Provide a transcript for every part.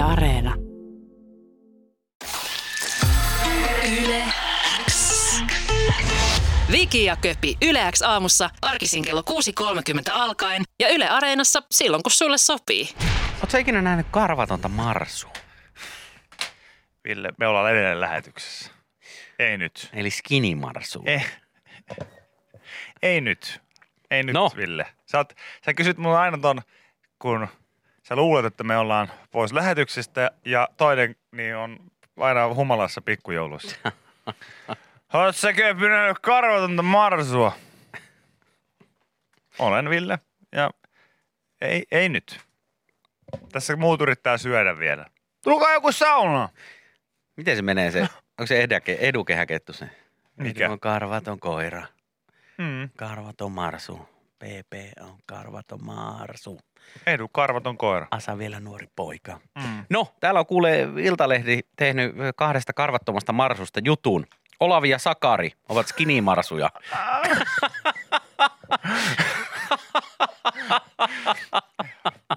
Yle Areena. Yle X. Viki ja Köpi Yle X aamussa arkisin kello 6.30 alkaen ja Yle Areenassa silloin kun sulle sopii. Oletko ikinä nähnyt karvatonta marsua? Ville, me ollaan edelleen lähetyksessä. Ei nyt. Eli skinny marsua. Ei, ei nyt. Ei nyt, no. Ville. Sä, oot, sä kysyt mulle aina ton, kun sä luulet, että me ollaan pois lähetyksestä ja toinen niin on aina humalassa pikkujoulussa. Oot sä köpynnyt karvatonta marsua? Olen Ville ja ei, ei nyt. Tässä muut yrittää syödä vielä. Tulkaa joku sauna. Miten se menee se? Onko se edake, edukehäkettu se? Mikä? Edu on karvaton koira. Hmm. Karvaton marsu. PP on karvaton marsu. Edu, karvaton koira. Asa vielä nuori poika. Mm. No, täällä on kuule Iltalehdi tehnyt kahdesta karvattomasta marsusta jutun. Olavi ja Sakari ovat skinimarsuja.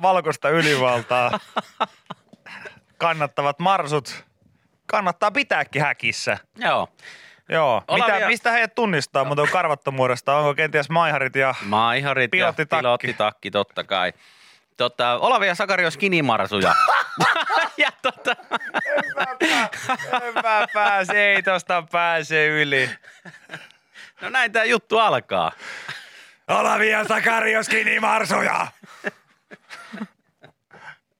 valkoista ylivaltaa kannattavat marsut kannattaa pitääkin häkissä. Joo. Joo. Mitä, ja- mistä heidät tunnistaa muuten karvattomuudesta? Onko kenties maiharit ja... Maiharit Pilottitakki. ja pilottitakki totta kai. Tota, Olavi ja Sakari on skinimarsuja. ja tota, En mä pääse, ei tosta pääse yli. no näin tämä juttu alkaa. Olavi ja Sakari on skinimarsuja.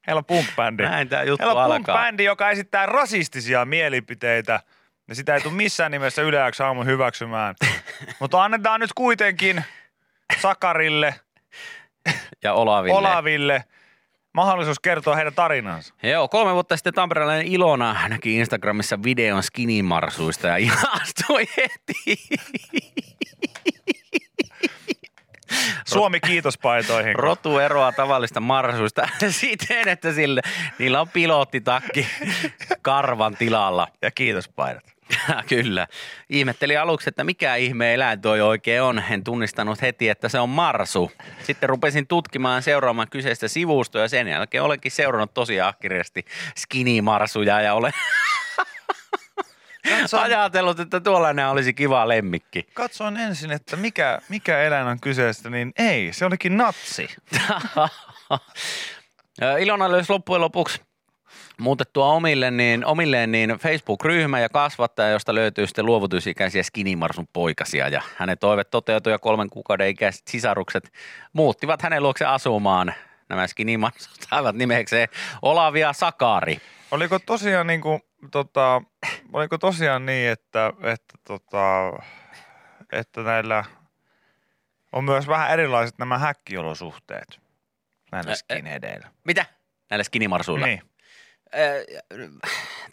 Heillä on punk-bändi. Näin tämä juttu Heillä on alkaa. punk-bändi, joka esittää rasistisia mielipiteitä. Ja sitä ei tule missään nimessä Yle X aamu hyväksymään. Mutta annetaan nyt kuitenkin Sakarille, Ja Olaville. Olaville mahdollisuus kertoa heidän tarinansa. Joo, kolme vuotta sitten tamperelainen Ilona näki Instagramissa videon skinimarsuista ja ihastui heti. Suomi kiitospaitoihin. Rotu eroaa tavallista marsuista siten, että sille, niillä on pilottitakki karvan tilalla. Ja kiitospaidat. Kyllä. Ihmettelin aluksi, että mikä ihme eläin toi oikein on. En tunnistanut heti, että se on marsu. Sitten rupesin tutkimaan seuraamaan kyseistä sivustoa ja sen jälkeen olenkin seurannut tosi ahkerasti skinimarsuja ja olen ajatellut, että tuollainen olisi kiva lemmikki. Katsoin ensin, että mikä, mikä eläin on kyseessä, niin ei, se olikin natsi. Ilona löysi loppujen lopuksi muutettua omille, niin, omilleen niin Facebook-ryhmä ja kasvattaja, josta löytyy sitten luovutusikäisiä skinimarsun poikasia. Ja hänen toive toteutui ja kolmen kuukauden ikäiset sisarukset muuttivat hänen luokse asumaan. Nämä skinimarsut saivat nimekseen Olavi ja Sakari. Oliko tosiaan niin kuin, tota, oliko tosiaan niin, että, että, tota, että näillä on myös vähän erilaiset nämä häkkiolosuhteet näillä skinheadeillä. Mitä? Näillä skinimarsuilla. Niin, Ö,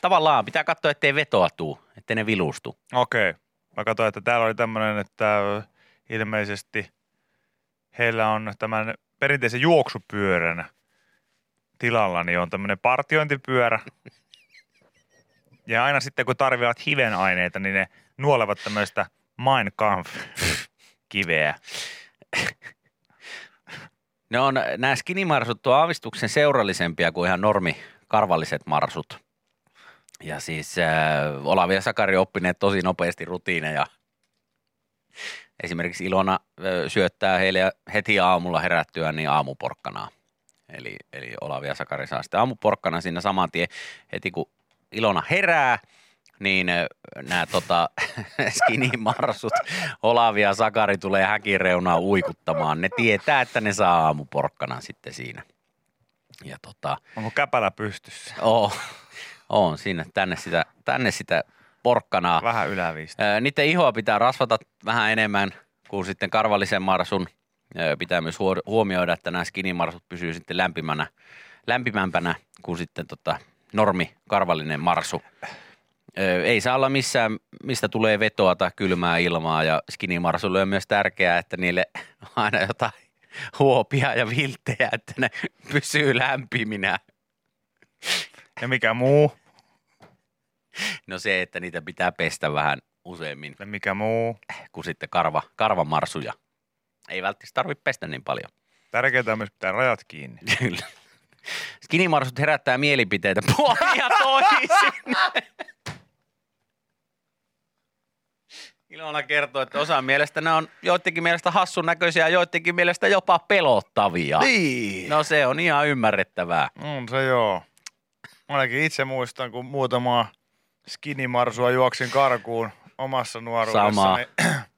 tavallaan pitää katsoa, ettei vetoa tuu, ettei ne vilustu. okei. Mä katsoin, että täällä oli tämmöinen, että ilmeisesti heillä on tämän perinteisen juoksupyörän tilalla, niin on tämmöinen partiointipyörä. Ja aina sitten, kun tarvitsevat hivenaineita, niin ne nuolevat tämmöistä Mein Kampf-kiveä. Ne on, nämä skinimarsut on aavistuksen seurallisempia kuin ihan normi karvalliset marsut. Ja siis äh, Olavi ja Sakari oppineet tosi nopeasti rutiineja. Esimerkiksi Ilona äh, syöttää heille heti aamulla herättyä niin aamuporkkanaa. Eli, eli Olavi ja Sakari saa sitten aamuporkkana siinä saman tien heti kun Ilona herää, niin nämä tota, skinimarsut, Olavi ja Sakari tulee häkin reunaan uikuttamaan. Ne tietää, että ne saa aamuporkkana sitten siinä. Ja tota, Onko käpälä pystyssä? oo, on siinä tänne sitä, tänne sitä porkkanaa. Vähän yläviistä. Niiden ihoa pitää rasvata vähän enemmän kuin sitten karvallisen marsun. Ää, Pitää myös huo- huomioida, että nämä skinimarsut pysyy sitten lämpimänä, lämpimämpänä kuin sitten tota normi karvallinen marsu. Ei saa olla missään, mistä tulee vetoa tai kylmää ilmaa ja skinimarsulle on myös tärkeää, että niille on aina jotain huopia ja vilttejä, että ne pysyy lämpiminä. Ja mikä muu? No se, että niitä pitää pestä vähän useammin Ja mikä muu? kuin sitten karva, karvamarsuja. Ei välttämättä tarvitse pestä niin paljon. Tärkeintä on myös pitää rajat kiinni. Kyllä. Skinimarsut herättää mielipiteitä puolin ja toisin. Ilona kertoo, että osa mielestä ne on joidenkin mielestä hassun näköisiä ja joidenkin mielestä jopa pelottavia. Niin. No se on ihan ymmärrettävää. On se joo. Ainakin itse muistan, kun muutamaa skinimarsua juoksin karkuun omassa nuoruudessani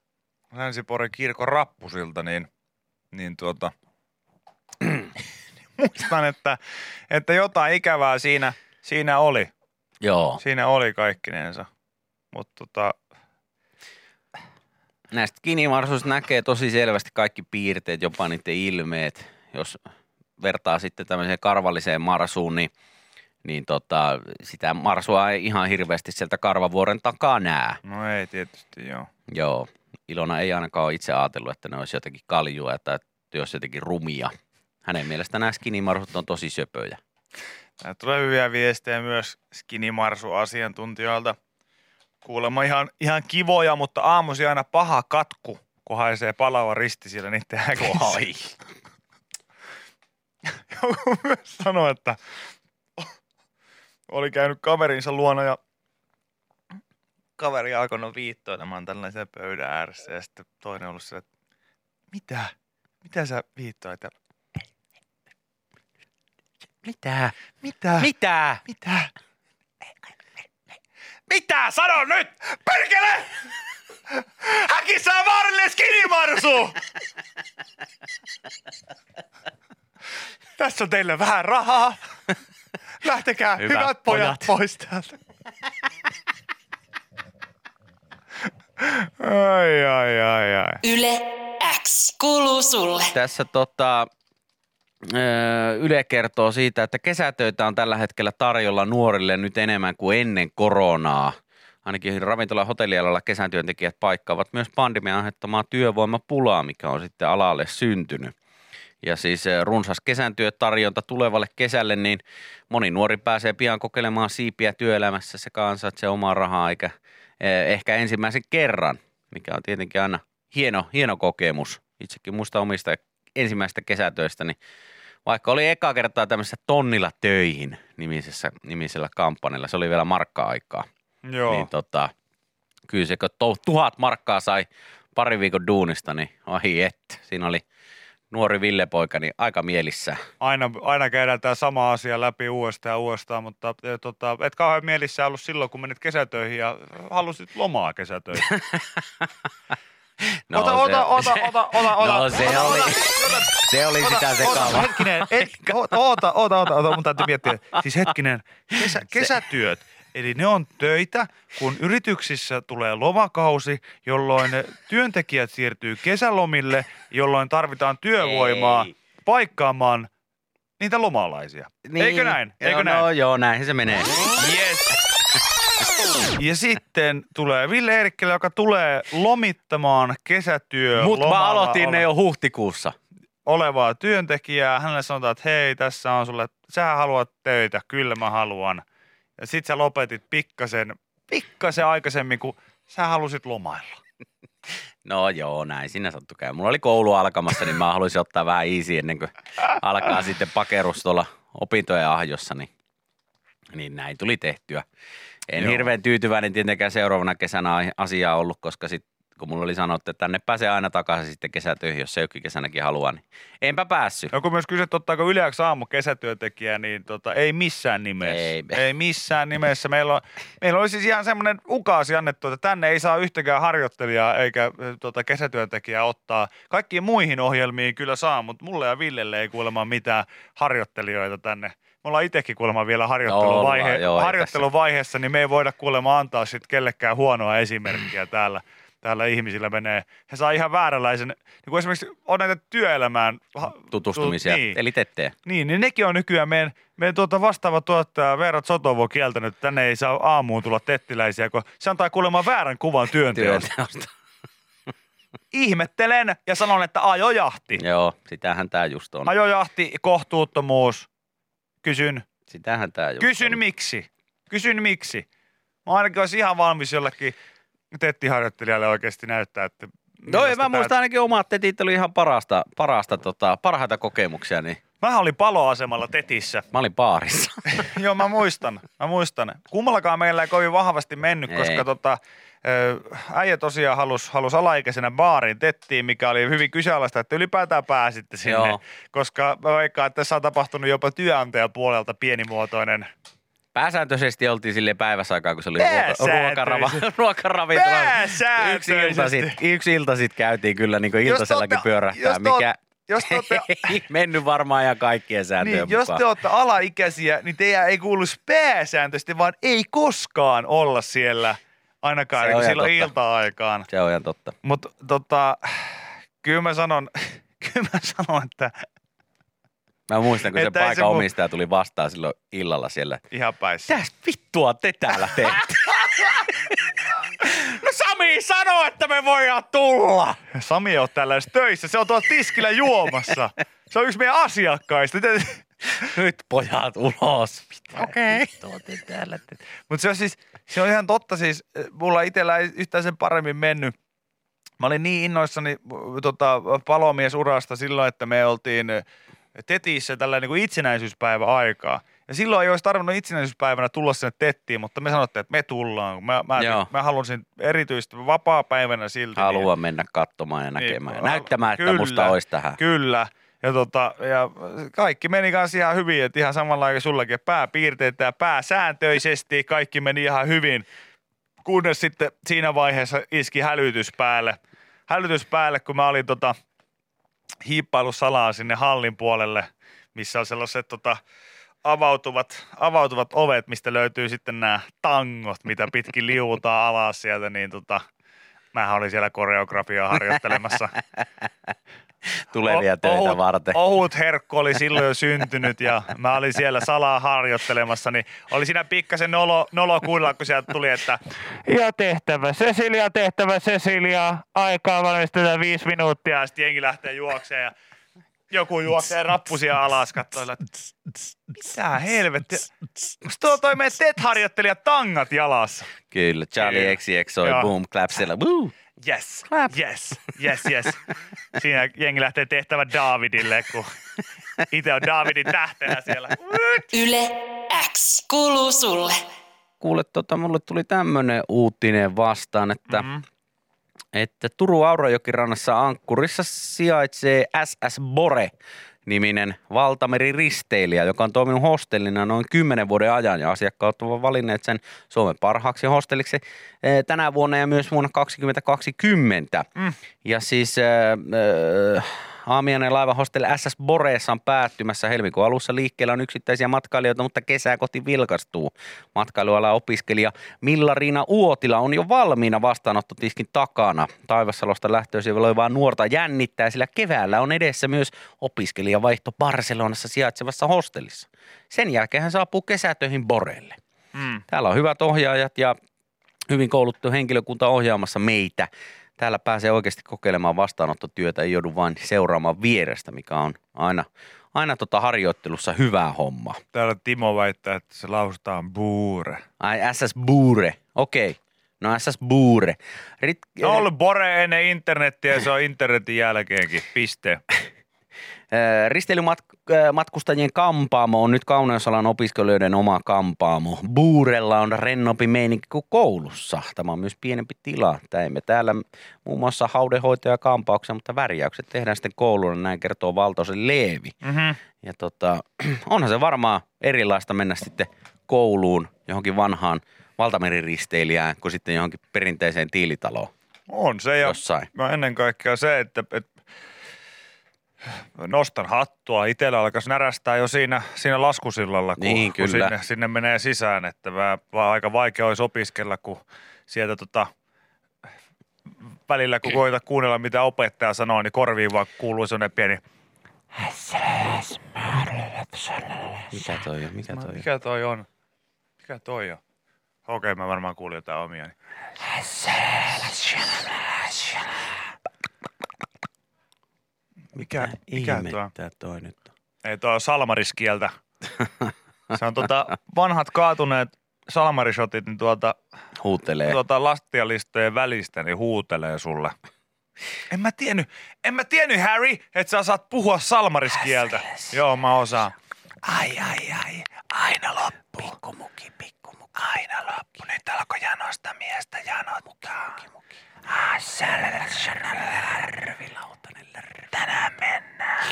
Länsi-Porin kirkon rappusilta, niin, niin tuota, muistan, että, että jotain ikävää siinä, siinä oli. Joo. Siinä oli kaikkinensa. Mutta tota, Näistä skinimarsuista näkee tosi selvästi kaikki piirteet, jopa niiden ilmeet. Jos vertaa sitten tämmöiseen karvalliseen marsuun, niin, niin tota, sitä marsua ei ihan hirveästi sieltä karvavuoren takaa näe. no ei tietysti joo. Joo. Ilona ei ainakaan ole itse ajatellut, että ne olisi jotenkin kaljua tai että olisi jotenkin rumia. Hänen mielestään nämä skinimarsut on tosi söpöjä. Tulee hyviä viestejä myös skinimarsu-asiantuntijoilta. Kuulemma ihan, ihan kivoja, mutta aamusi aina paha katku, kun haisee palava risti siellä niiden häkissä. Joku myös sanoi, että oli käynyt kaverinsa luona ja kaveri alkoi viittoilemaan tällaisen pöydän ääressä ja sitten toinen ollut se, että mitä? Mitä sä viittoit? Ja, Mitä? Mitä? Mitä? Mitä? Mitä? Sano nyt! Perkele! Häkissä on vaarallinen skinimarsu! Tässä on teille vähän rahaa. Lähtekää, Hyvät hyvät, pojat, pojat. pois täältä. Ai, ai, ai, ai. Yle X kuuluu sulle. Tässä tota, Yle kertoo siitä, että kesätöitä on tällä hetkellä tarjolla nuorille nyt enemmän kuin ennen koronaa. Ainakin ravintola- ja hotellialalla kesätyöntekijät paikkaavat myös pandemian aiheuttamaa työvoimapulaa, mikä on sitten alalle syntynyt. Ja siis eh, runsas kesän työtarjonta tulevalle kesälle, niin moni nuori pääsee pian kokeilemaan siipiä työelämässä se kanssa, että se omaa rahaa eikä eh, ehkä ensimmäisen kerran, mikä on tietenkin aina hieno, hieno kokemus. Itsekin muista omista ensimmäistä kesätöistä, niin vaikka oli eka kertaa tämmöisessä tonnilla töihin nimisessä, nimisellä kampanjalla, se oli vielä markka-aikaa. Joo. Niin tota, kyllä se, kun to- tuhat markkaa sai pari viikon duunista, niin ai että, siinä oli nuori Ville-poika, niin aika mielissä. aina, aina käydään tämä sama asia läpi uudestaan ja uudestaan, mutta e, tota, et kauhean mielissä ollut silloin, kun menit kesätöihin ja halusit lomaa kesätöihin. No, ota, se- ota, ota, ota, ota, ota. No se ota, oli, ota, se oli sitä ota, sekaavaa. hetkinen, et, ota, ota, ota, ota, ota, mun täytyy miettiä. Siis hetkinen, kesä, kesätyöt, eli ne on töitä, kun yrityksissä tulee lomakausi, jolloin työntekijät siirtyy kesälomille, jolloin tarvitaan työvoimaa Ei. paikkaamaan niitä lomalaisia. Eikö näin? Eikö joo, näin? No joo, näin se menee. Yes. Ja sitten tulee Ville Eerikkilä, joka tulee lomittamaan kesätyö Mutta mä aloitin ne jo huhtikuussa. olevaa työntekijää. Hänelle sanotaan, että hei, tässä on sulle, sä haluat töitä, kyllä mä haluan. Ja sit sä lopetit pikkasen, pikkasen aikaisemmin, kun sä halusit lomailla. No joo, näin siinä sattu käy. Mulla oli koulu alkamassa, niin mä haluaisin ottaa vähän easy ennen kuin alkaa sitten pakerus tuolla opintojen ahjossa, niin, niin näin tuli tehtyä. En Joo. hirveän tyytyväinen tietenkään seuraavana kesänä asiaa ollut, koska sitten kun mulla oli sanottu, että tänne pääsee aina takaisin sitten kesätöihin, jos se jokin kesänäkin haluaa, niin enpä päässyt. No kun myös kysyt, ottaako yleäksi aamu kesätyöntekijä, niin tota, ei missään nimessä. Ei. ei missään nimessä. Meillä on, meillä oli siis ihan semmoinen ukaasi annettu, että tänne ei saa yhtäkään harjoittelijaa eikä tota, kesätyöntekijää ottaa. Kaikkiin muihin ohjelmiin kyllä saa, mutta mulle ja Villelle ei kuulemma mitään harjoittelijoita tänne. Me ollaan itsekin kuulemma vielä harjoitteluvaihe, Ollaan, joo, harjoitteluvaiheessa, niin me ei voida kuulemma antaa sitten kellekään huonoa esimerkkiä täällä. Täällä ihmisillä menee. He saa ihan vääränlaisen, niin kuin esimerkiksi on näitä työelämään Tutustumisia, Niin. eli tettejä. niin, niin nekin on nykyään meidän, meidän tuota vastaava tuottaja Veera Sotovo kieltänyt, että tänne ei saa aamuun tulla tettiläisiä, kun se antaa kuulemma väärän kuvan. Työnteosta. Ihmettelen ja sanon, että ajojahti. Joo, sitähän tämä just on. Ajojahti, kohtuuttomuus. Kysyn, Sitähän tämä just kysyn on. miksi. Kysyn miksi. Mä ainakin olisi ihan valmis jollekin tettiharjoittelijalle oikeasti näyttää, että No ei, mä muistan ainakin omat tetit oli ihan parasta, parasta tota, parhaita kokemuksia, niin Mä olin paloasemalla Tetissä. Mä olin baarissa. Joo, mä muistan. Mä muistan. Kummallakaan meillä ei kovin vahvasti mennyt, Ei. koska tota, äijä tosiaan halusi halus alaikäisenä baarin tettiin, mikä oli hyvin kyseenalaista, että ylipäätään pääsitte sinne. Joo. Koska mä veikkaan, että tässä on tapahtunut jopa työnantajan puolelta pienimuotoinen. Pääsääntöisesti oltiin sille päiväsaikaa, kun se oli ruoka, ruokarava, ruokaravintola. Yksi ilta, sit, yksi ilta sit käytiin kyllä niin kuin iltasellakin ootte- pyörähtää, jos mikä Jos te ei mennyt varmaan ihan kaikkien sääntöjen niin, jos mukaan. te olette alaikäisiä, niin teidän ei kuuluisi pääsääntöisesti, vaan ei koskaan olla siellä ainakaan Se niin on silloin totta. ilta-aikaan. Se on ihan totta. Mutta tota, kyllä mä sanon, kyllä mä sanon, että Mä muistan, kun se Että se paikan mun- omistaja tuli vastaan silloin illalla siellä. ihan päissä. Täs vittua te täällä teette? no Sami sanoo, että me voidaan tulla. Sami ei ole täällä edes töissä, se on tuolla tiskillä juomassa. Se on yksi meidän asiakkaista. Nyt pojat ulos. Okei. Mutta se on siis, se on ihan totta siis, mulla itsellä ei yhtään sen paremmin mennyt. Mä olin niin innoissani tota, palomiesurasta silloin, että me oltiin Tetissä tällä niin kuin itsenäisyyspäivä aikaa. Ja silloin ei olisi tarvinnut itsenäisyyspäivänä tulla sinne Tettiin, mutta me sanottiin, että me tullaan. Mä, mä, Joo. mä halusin erityisesti vapaa-päivänä silti. niin- Haluan mennä katsomaan ja näkemään. Niin, ja näyttämään, että kyllä. musta olisi tähän. Kyllä. Ja, tota, ja kaikki meni kanssa ihan hyvin, että ihan samalla kuin sullakin, että pääpiirteitä ja pääsääntöisesti kaikki meni ihan hyvin. Kunnes sitten siinä vaiheessa iski hälytys päälle. Hälytys päälle, kun mä olin tota, hiippaillut salaa sinne hallin puolelle, missä on sellaiset tota, avautuvat, avautuvat ovet, mistä löytyy sitten nämä tangot, mitä pitkin liuutaan alas sieltä, niin tota, mähän olin siellä koreografiaa harjoittelemassa. Tulevia O- töitä ohut, varten. Ohut herkku oli silloin jo syntynyt ja mä olin siellä salaa harjoittelemassa, niin oli siinä pikkasen nolo, nolo kuulla, kun sieltä tuli, että ja tehtävä Cecilia, tehtävä Cecilia, aikaa valmistetaan viisi minuuttia ja sitten jengi lähtee juokseen ja joku juoksee rappusia alas, katsoo, että mitä helvettiä. Onko tuo toi meidän TET-harjoittelija tangat jalassa? Kyllä, Charlie. XCX soi boom clap siellä. Woo! Yes, Clap. yes, yes, yes. Siinä jengi lähtee tehtävä Davidille, kun itse on Davidin tähtenä siellä. Yle X kuuluu sulle. Kuule, tota, mulle tuli tämmönen uutinen vastaan, että, Mhm. Että Turun Aurajokirannassa Ankkurissa sijaitsee SS Bore niminen valtameriristeilijä, joka on toiminut hostellina noin 10 vuoden ajan ja asiakkaat ovat valinneet sen Suomen parhaaksi hostelliksi eh, tänä vuonna ja myös vuonna 2020. Mm. Ja siis äh, äh, aamiainen laiva hostel SS Boreessa on päättymässä helmikuun alussa. Liikkeellä on yksittäisiä matkailijoita, mutta kesää koti vilkastuu. Matkailuala opiskelija Milla-Riina Uotila on jo valmiina vastaanottotiskin takana. Taivassalosta lähtöisin olevaa nuorta jännittää, sillä keväällä on edessä myös opiskelijavaihto Barcelonassa sijaitsevassa hostellissa. Sen jälkeen hän saapuu kesätöihin Borelle. Mm. Täällä on hyvät ohjaajat ja hyvin kouluttu henkilökunta ohjaamassa meitä. Täällä pääsee oikeasti kokeilemaan vastaanottotyötä, ei joudu vain seuraamaan vierestä, mikä on aina, aina tota harjoittelussa hyvä homma. Täällä Timo väittää, että se lausutaan buure. Ai SS Buure, okei. No SS Buure. Rit, ollut Bore ennen internettiä ja se on internetin jälkeenkin. Piste. Äh, Risteilymatkustajien kampaamo on nyt kauneusalan opiskelijoiden oma kampaamo. Buurella on rennompi meininki kuin koulussa. Tämä on myös pienempi tila. Teimme täällä muun muassa haudehoitoja ja kampauksia, mutta värjäykset tehdään sitten koululla, näin kertoo Valtosen Leevi. Mm-hmm. Ja tota, onhan se varmaan erilaista mennä sitten kouluun johonkin vanhaan valtameriristeilijään kuin sitten johonkin perinteiseen tiilitaloon On se ja jossain. no ennen kaikkea se, että, että nostan hattua. Itellä alkaisi närästää jo siinä, siinä laskusillalla, kun, Niin, kun sinne, sinne menee sisään. Että mä, vaan aika vaikea olisi opiskella, kun sieltä tota, välillä, kun koita kuunnella, mitä opettaja sanoo, niin korviin vaan kuuluu sellainen pieni Mikä toi on? Mikä toi on? Mikä toi on? Mikä toi on? Okei, mä varmaan kuulin jotain omia. Niin. Mikä, mikä tuo on? ihmettä toi nyt on? Ei, tuo on salmariskieltä. Se on tota vanhat kaatuneet salmarishotit, niin tuolta, Huutelee. tuolta lastialistojen välistä niin huutelee sulle. En mä tiennyt, en mä tiennyt Harry, että sä osaat puhua salmariskieltä. Joo, mä osaan. Ai, ai, ai. Aina loppu. Pikkumuki, pikkumuki. Aina loppu. Nyt alkoi janosta miestä janottaa. Muki, muki. Ah, Tänään mennään.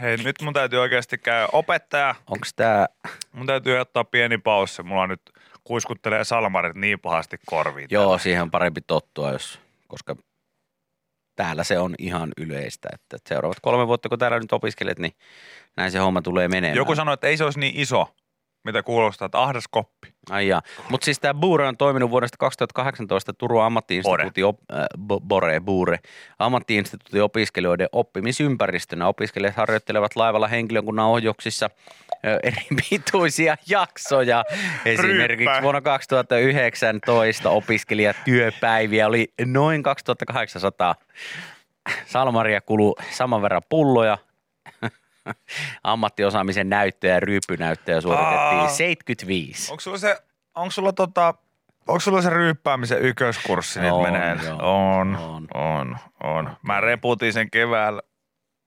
Hei, nyt mun täytyy oikeasti käydä opettaja. Onko tämä, Mun täytyy ottaa pieni paussi. Mulla nyt kuiskuttelee salmarit niin pahasti korviin. joo, siihen on parempi tottua, jos, koska täällä se on ihan yleistä, että seuraavat kolme vuotta, kun täällä nyt opiskelet, niin näin se homma tulee menemään. Joku sanoi, että ei se olisi niin iso, mitä kuulostaa, että ahdas koppi. Ai jaa. Mutta siis tämä Buure on toiminut vuodesta 2018 Turun ammattiinstituutin op, äh, Bo- Bore, Buure, ammattiinstituutin opiskelijoiden oppimisympäristönä. Opiskelijat harjoittelevat laivalla henkilökunnan ohjuksissa ö, eri pituisia jaksoja. Esimerkiksi Ryyppää. vuonna 2019 opiskelijatyöpäiviä oli noin 2800. Salmaria kulu saman verran pulloja. Ammattiosaamisen näyttöjä ja ryyppynäyttöjä suoritettiin Aa. 75. Onko sulla se, onko sulla tota, onko sulla se ryyppäämisen ykköskurssi nyt On, menee? On, On. on, on. Mä reputin sen keväällä.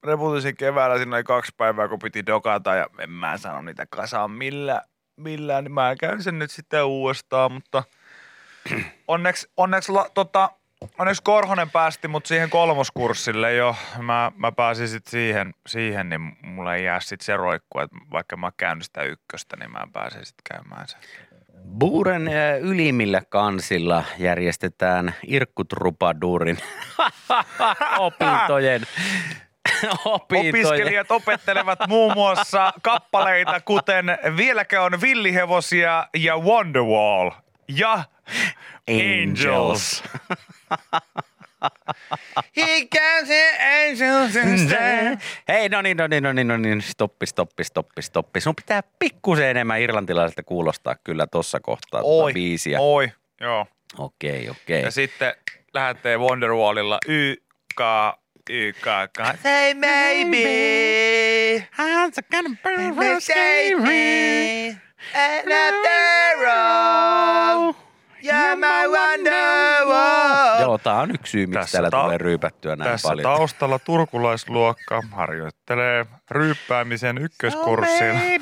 Reputin sen keväällä, siinä oli kaksi päivää, kun piti dokata ja en mä sano niitä kasaan millä, millään, niin mä käyn sen nyt sitten uudestaan, mutta onneksi, onneksi, la, tota, onneksi Korhonen päästi mut siihen kolmoskurssille jo. Mä, mä pääsin sitten siihen, siihen, niin mulla ei jää sitten se roikku, että vaikka mä käyn sitä ykköstä, niin mä pääsen sitten käymään sen. Buuren ylimmillä kansilla järjestetään Irkkutrupaduurin opintojen, opintojen. Opiskelijat opettelevat muun muassa kappaleita, kuten Vieläkö on villihevosia ja Wonderwall ja Angels. He can see angels instead. Hei, no niin, no niin, no niin, no niin, stoppi, stoppi, stoppi, stoppi. Sun pitää pikkusen enemmän irlantilaiselta kuulostaa kyllä tuossa kohtaa tuota biisiä. oi, joo. Okei, okei. Ja sitten lähtee Wonderwallilla Y, K, Y, K, K. Say maybe, save me, and after all, you're my Tää on yksi syy, miksi Tässä täällä ta- tulee ryypättyä näin Tässä paljon. taustalla turkulaisluokka harjoittelee ryyppäämisen ykköskurssilla.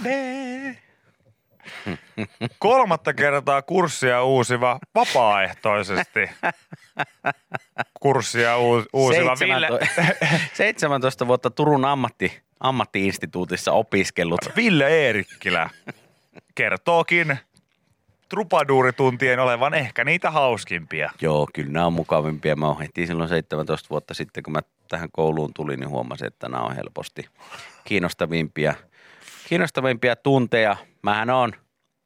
Kolmatta kertaa kurssia uusiva vapaaehtoisesti. Kurssia uu- uusiva Ville, 17, 17 vuotta Turun ammatti, ammattiinstituutissa opiskellut. Ville Eerikkilä kertookin trupaduurituntien olevan ehkä niitä hauskimpia. Joo, kyllä nämä on mukavimpia. Mä heti silloin 17 vuotta sitten, kun mä tähän kouluun tulin, niin huomasin, että nämä on helposti kiinnostavimpia, kiinnostavimpia tunteja. Mähän on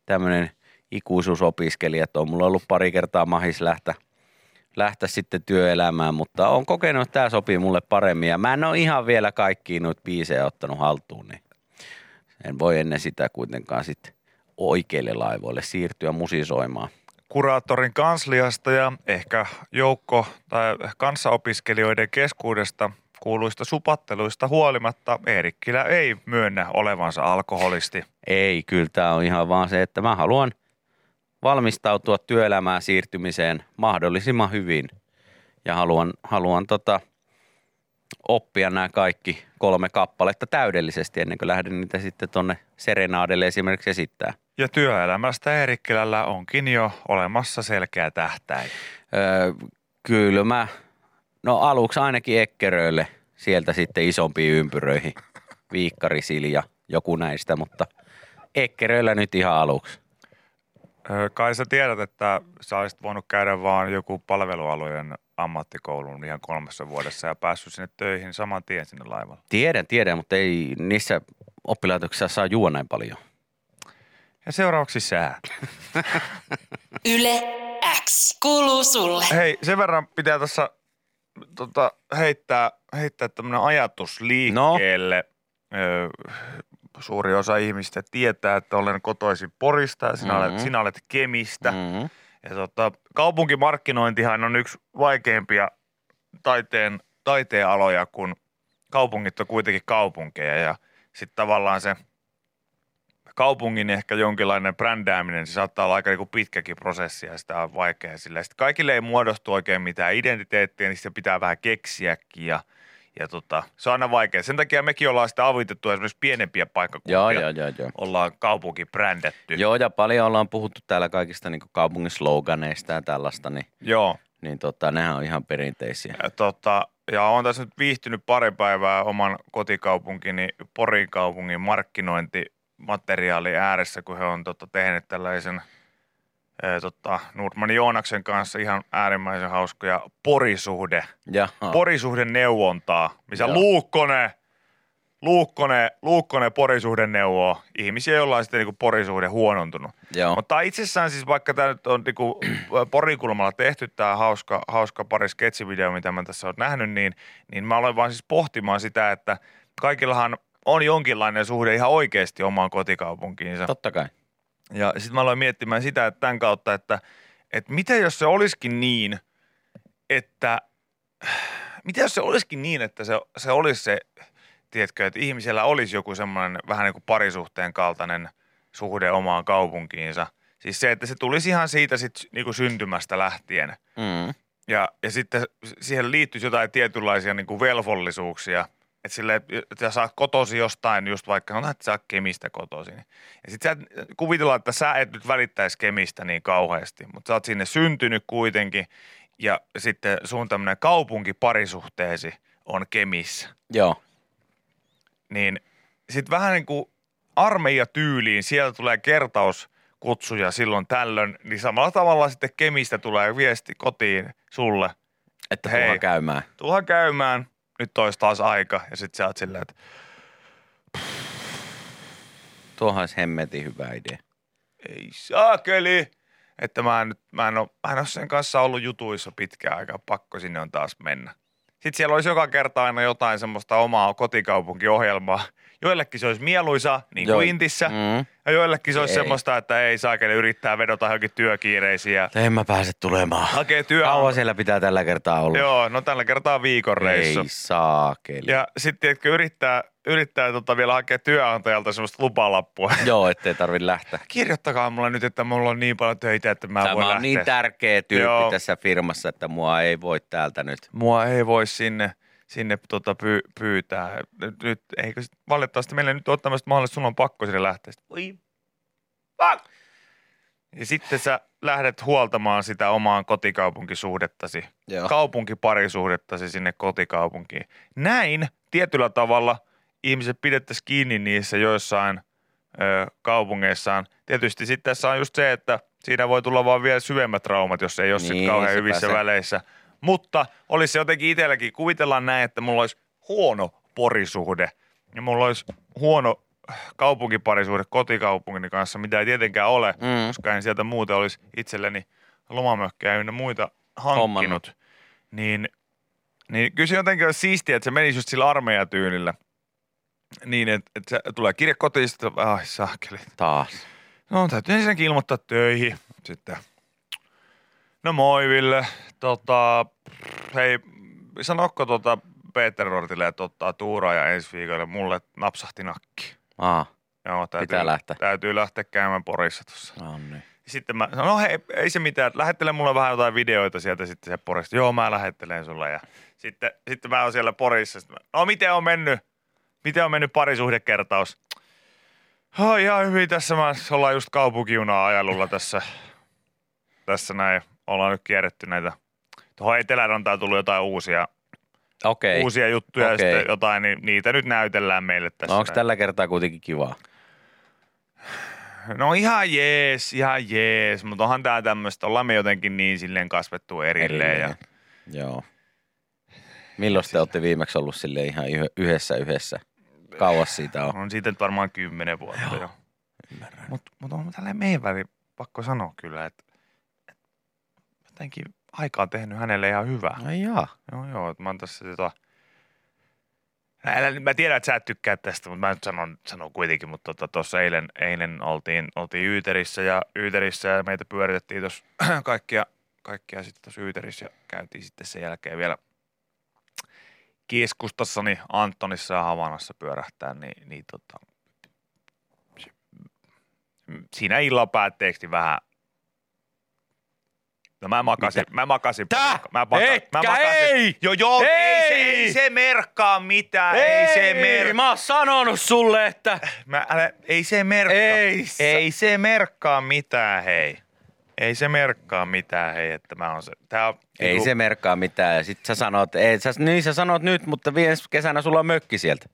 tämmöinen ikuisuusopiskelija, että on mulla ollut pari kertaa mahis lähteä, lähteä sitten työelämään, mutta on kokenut, että tämä sopii mulle paremmin. Ja mä en ole ihan vielä kaikkiin noita biisejä ottanut haltuun, niin en voi ennen sitä kuitenkaan sitten oikeille laivoille siirtyä musisoimaan. Kuraattorin kansliasta ja ehkä joukko tai kanssaopiskelijoiden keskuudesta kuuluista supatteluista huolimatta Eerikkilä ei myönnä olevansa alkoholisti. Ei, kyllä tämä on ihan vaan se, että mä haluan valmistautua työelämään siirtymiseen mahdollisimman hyvin. Ja haluan, haluan tota, oppia nämä kaikki kolme kappaletta täydellisesti ennen kuin lähden niitä sitten tonne Serenaadelle esimerkiksi esittää. Ja työelämästä Eerikkilällä onkin jo olemassa selkeä tähtäin. Öö, kyllä mä, no aluksi ainakin Ekkeröille, sieltä sitten isompiin ympyröihin, Viikkari, Silja, joku näistä, mutta Ekkeröillä nyt ihan aluksi. Ö, Kai sä tiedät, että sä olisit voinut käydä vaan joku palvelualojen ammattikoulun ihan kolmessa vuodessa ja päässyt sinne töihin saman tien sinne laivalle. Tiedän, tiedän, mutta ei niissä oppilaitoksissa saa juoda näin paljon. Ja seuraavaksi sää. Yle X kuuluu sulle. Hei, sen verran pitää tässä tota, heittää, heittää tämmöinen ajatus liikkeelle. Ö, suuri osa ihmistä tietää, että olen kotoisin Porista ja sinä, Mhm. olet, sinä olet Kemistä. Mm-hmm. Ja tota, kaupunkimarkkinointihan on yksi vaikeimpia taiteen, taiteen aloja, kun kaupungit on kuitenkin kaupunkeja ja sitten tavallaan se kaupungin ehkä jonkinlainen brändääminen, se saattaa olla aika niinku pitkäkin prosessi ja sitä on vaikea sillä. Sitten kaikille ei muodostu oikein mitään identiteettiä, niin sitä pitää vähän keksiäkin ja, ja tota, se on aina vaikea. Sen takia mekin ollaan sitä avitettu esimerkiksi pienempiä paikkakuntia. Joo, joo, joo, joo. Ollaan kaupunki brändätty. Joo, ja paljon ollaan puhuttu täällä kaikista niin kaupungin sloganeista ja tällaista, niin, Joo. niin tota, nehän on ihan perinteisiä. Ja, tota, ja on tässä nyt viihtynyt pari päivää oman kotikaupunkini Porin kaupungin markkinointimateriaali ääressä, kun he on tota, tehnyt tällaisen tota, Nordman Joonaksen kanssa ihan äärimmäisen hauskoja porisuhde, Jaha. porisuhde neuvontaa, missä Joo. Luukkonen, Luukkonen, Luukkonen porisuhde neuvoo ihmisiä, joilla on sitten niinku porisuhde huonontunut. Joo. Mutta itsessään siis vaikka tämä nyt on niinku porikulmalla tehty tämä hauska, hauska pari sketsivideo, mitä mä tässä olen nähnyt, niin, niin mä olen vaan siis pohtimaan sitä, että kaikillahan on jonkinlainen suhde ihan oikeasti omaan kotikaupunkiinsa. Totta kai. Ja sitten mä aloin miettimään sitä, että tämän kautta, että, että mitä jos se olisikin niin, että mitä jos se olisikin niin, että se, se olisi se, tiedätkö, että ihmisellä olisi joku semmoinen vähän niin kuin parisuhteen kaltainen suhde omaan kaupunkiinsa. Siis se, että se tulisi ihan siitä sit niin syntymästä lähtien. Mm. Ja, ja sitten siihen liittyisi jotain tietynlaisia niin kuin velvollisuuksia. Että sille, että sä saat kotosi jostain, just vaikka sanotaan, että sä oot Kemistä kotosi. Ja sitten sä et kuvitella, että sä et nyt välittäisi Kemistä niin kauheasti, mutta sä oot sinne syntynyt kuitenkin. Ja sitten sun tämmöinen kaupunkiparisuhteesi on Kemissä. Joo. Niin sitten vähän niin kuin armeijatyyliin, sieltä tulee kertauskutsuja silloin tällöin, niin samalla tavalla sitten Kemistä tulee viesti kotiin sulle, Että Hei. tulla käymään. tuha käymään, nyt olisi taas aika. Ja sitten sä oot silleen, että Tuohan olisi hemmetin hyvä idea. ei saakeli. Että mä en, nyt, mä en, ole, mä en ole sen kanssa ollut jutuissa pitkään aikaa, pakko sinne on taas mennä. Sitten siellä olisi joka kerta aina jotain semmoista omaa kotikaupunkiohjelmaa. Joillekin se olisi mieluisa, niin kuin Joo. Intissä. Mm. Ja joillekin se olisi Ei. semmoista, että ei saakeli yrittää vedota johonkin työkiireisiin ja En mä pääse tulemaan. hakee työ. Kauan siellä pitää tällä kertaa olla? Joo, no tällä kertaa viikon reissu. Ei saakeli. Ja sitten tiedätkö, yrittää, yrittää tota vielä hakea työnantajalta semmoista lupalappua. Joo, ettei tarvi lähteä. Kirjoittakaa mulle nyt, että mulla on niin paljon töitä, että mä Tämä voin on lähteä. niin tärkeä tyyppi Joo. tässä firmassa, että mua ei voi täältä nyt. Mua ei voi sinne, sinne tota pyy, pyytää. Nyt, eikö sit, valitettavasti meillä ei nyt ole tämmöistä mahdollista, sulla on pakko sinne lähteä. Sitten, Voi fuck! Ja sitten sä lähdet huoltamaan sitä omaan kotikaupunkisuhdettasi, Joo. kaupunkiparisuhdettasi sinne kotikaupunkiin. Näin tietyllä tavalla ihmiset pidettäisiin kiinni niissä joissain ö, kaupungeissaan. Tietysti sitten tässä on just se, että siinä voi tulla vaan vielä syvemmät traumat, jos ei ole niin, Niin, kauhean hyvissä se. väleissä. Mutta olisi jotenkin itselläkin, kuvitellaan näin, että mulla olisi huono porisuhde ja mulla olisi huono kaupunkiparisuhde kotikaupungin kanssa, mitä ei tietenkään ole, Mm. koska en sieltä muuten olisi itselleni lomamökkejä ynnä muita hankkinut. Hommannut. Niin, niin kyllä se jotenkin olisi siistiä, että se menisi just sillä armeijatyylillä. Niin, että, että se tulee kirje kotiin, sitten ai saakeli. Taas. No täytyy ensinnäkin ilmoittaa töihin. Sitten, no moi Ville, tota, hei, sanokko tota Peter Nortille, että ottaa tuuraa ja ensi viikolla mulle napsahti nakki. Aa, Joo, täytyy, Pitää lähteä. Täytyy lähteä käymään Porissa tuossa. no niin. Sitten mä sanoin, no hei, ei se mitään, lähettele mulle vähän jotain videoita sieltä sitten se Porista. Joo, mä lähettelen sulle. Ja sitten, sitten mä oon siellä Porissa. Sitten mä, no miten on mennyt? Miten on mennyt parisuhdekertaus? Oh, ihan hyvin tässä mä ollaan just kaupunkijunaa ajelulla tässä, tässä näin. Ollaan nyt kierretty näitä. Tuohon Etelärantaan on tullut jotain uusia, Okei. uusia juttuja ja Okei. sitten jotain, niin niitä nyt näytellään meille tässä. No onko tällä kertaa kuitenkin kivaa? No ihan jees, ihan jees, mutta onhan tää tämmöistä, ollaan me jotenkin niin silleen kasvettu erilleen. Ja, Joo. Milloin te olette viimeksi ollut sille ihan yh- yhdessä yhdessä? Kauas siitä on. on siitä nyt varmaan kymmenen vuotta jo. Ymmärrän. Mutta mut on tälleen meidän väliin pakko sanoa kyllä, että jotenkin aika on tehnyt hänelle ihan hyvää. Ai jaa. Joo, joo, että mä oon tässä tota... Älä, mä tiedän, että sä et tykkää tästä, mutta mä nyt sanon, sanon kuitenkin, mutta tuossa tota, eilen, eilen oltiin, oltiin Yyterissä ja Yyterissä ja meitä pyöritettiin tuossa kaikkia, kaikkia sitten tuossa Yyterissä ja käytiin sitten sen jälkeen vielä keskustassani Antonissa ja Havanassa pyörähtää, niin, niin tota, siinä illan päätteeksi vähän No mä makasin, Mitä? mä makasin. Tää? Mä, maka, Etkä, mä makasin. ei! Joo, joo, ei, ei, se, Ei! ei se merkkaa mitään, ei, se merkkaa. Mä oon sanonut sulle, että Mä, älä, ei se merkkaa. Ei ei se merkkaa mitään, hei. Ei se merkkaa mitään, hei, että mä oon se. Tää on, ei niinku- se merkkaa mitään. Ja sit sä sanot, ei, sä, niin sä sanot nyt, mutta vies kesänä sulla on mökki sieltä.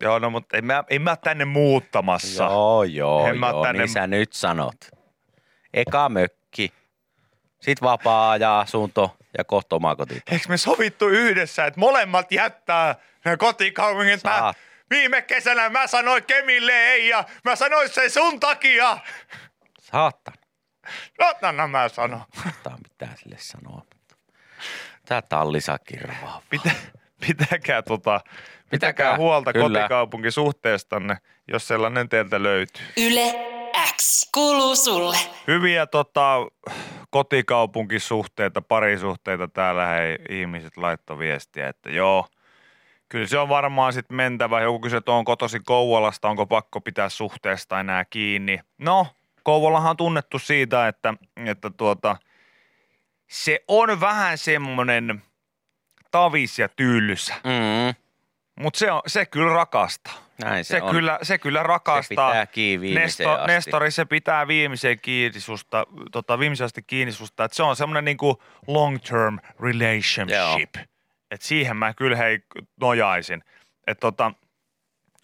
Joo, no mutta en mä, en mä tänne muuttamassa. Joo, joo, En mä joo, tänne- niin sä nyt sanot. Eka mökki, sit vapaa ja asunto ja kohta omakotitalo. Eikö me sovittu yhdessä, että molemmat jättää ne kotikaupungit? Mä, viime kesänä mä sanoin Kemille ei ja mä sanoin sen sun takia. Saattaa. No, no mä sanon. Saattaa mitään sille sanoa. Tää tallisa kirvaa. Pitä, pitäkää, tota, pitäkää Pitäkää, huolta kyllä. kotikaupunkisuhteestanne, jos sellainen teiltä löytyy. Yle X kuuluu sulle. Hyviä tota, kotikaupunkisuhteita, parisuhteita täällä hei, ihmiset laittoi viestiä, että joo, kyllä se on varmaan sitten mentävä. Joku kysyy, että on kotosi Kouvolasta, onko pakko pitää suhteesta enää kiinni. No, Kouvolahan on tunnettu siitä, että, että tuota, se on vähän semmoinen tavis ja tyylysä, Mm, mutta se, on, se kyllä rakastaa. näin se, Se, on. kyllä, se kyllä se rakastaa. pitää kiinni Nesto, asti. Nestori, se pitää viimeiseen kiinni susta, tota, viimeiseen asti kiinni susta. Että se on semmoinen niinku long-term relationship. Että siihen mä kyllä hei nojaisin. Että tota,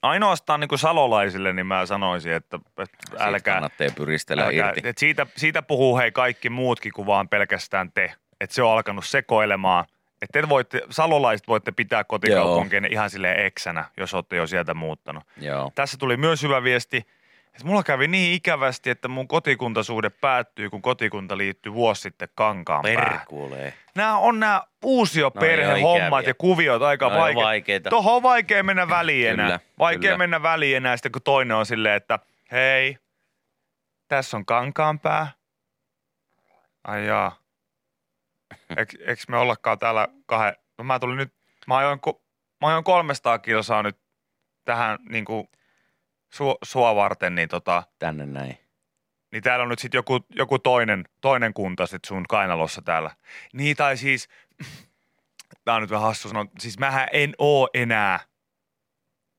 ainoastaan niinku salolaisille niin mä sanoisin, että, että Siitä älkää, kannattaa pyristellä älkää irti. että siitä, siitä puhuu hei kaikki muutkin kuin vaan pelkästään te. Että se on alkanut sekoilemaan. Että te voitte, salolaiset voitte pitää kotikaupunkien ihan silleen eksänä, jos olette jo sieltä muuttanut. Joo. Tässä tuli myös hyvä viesti, että mulla kävi niin ikävästi, että mun kotikuntasuhde päättyy, kun kotikunta liittyy vuosi sitten kankaan. Perkulee. Nämä on nämä uusioperhehommat ikäviä. ja kuviot aika No vaikeita. vaikeita. Tuohon on vaikea mennä väliin enää. Kyllä, vaikea kyllä. mennä väliin enää sitten, kun toinen on silleen, että hei, tässä on kankaanpää. Ai jaa. Eikö, me ollakaan täällä kahden... No mä tulin nyt, mä ajoin, mä ajoin 300 kilsaa nyt tähän niin kuin su, sua varten, niin, tota, Tänne näin. niin täällä on nyt sitten joku, joku toinen, toinen kunta sit sun kainalossa täällä. Niin tai siis, tää on nyt vähän hassu sanoa, siis mähän en oo enää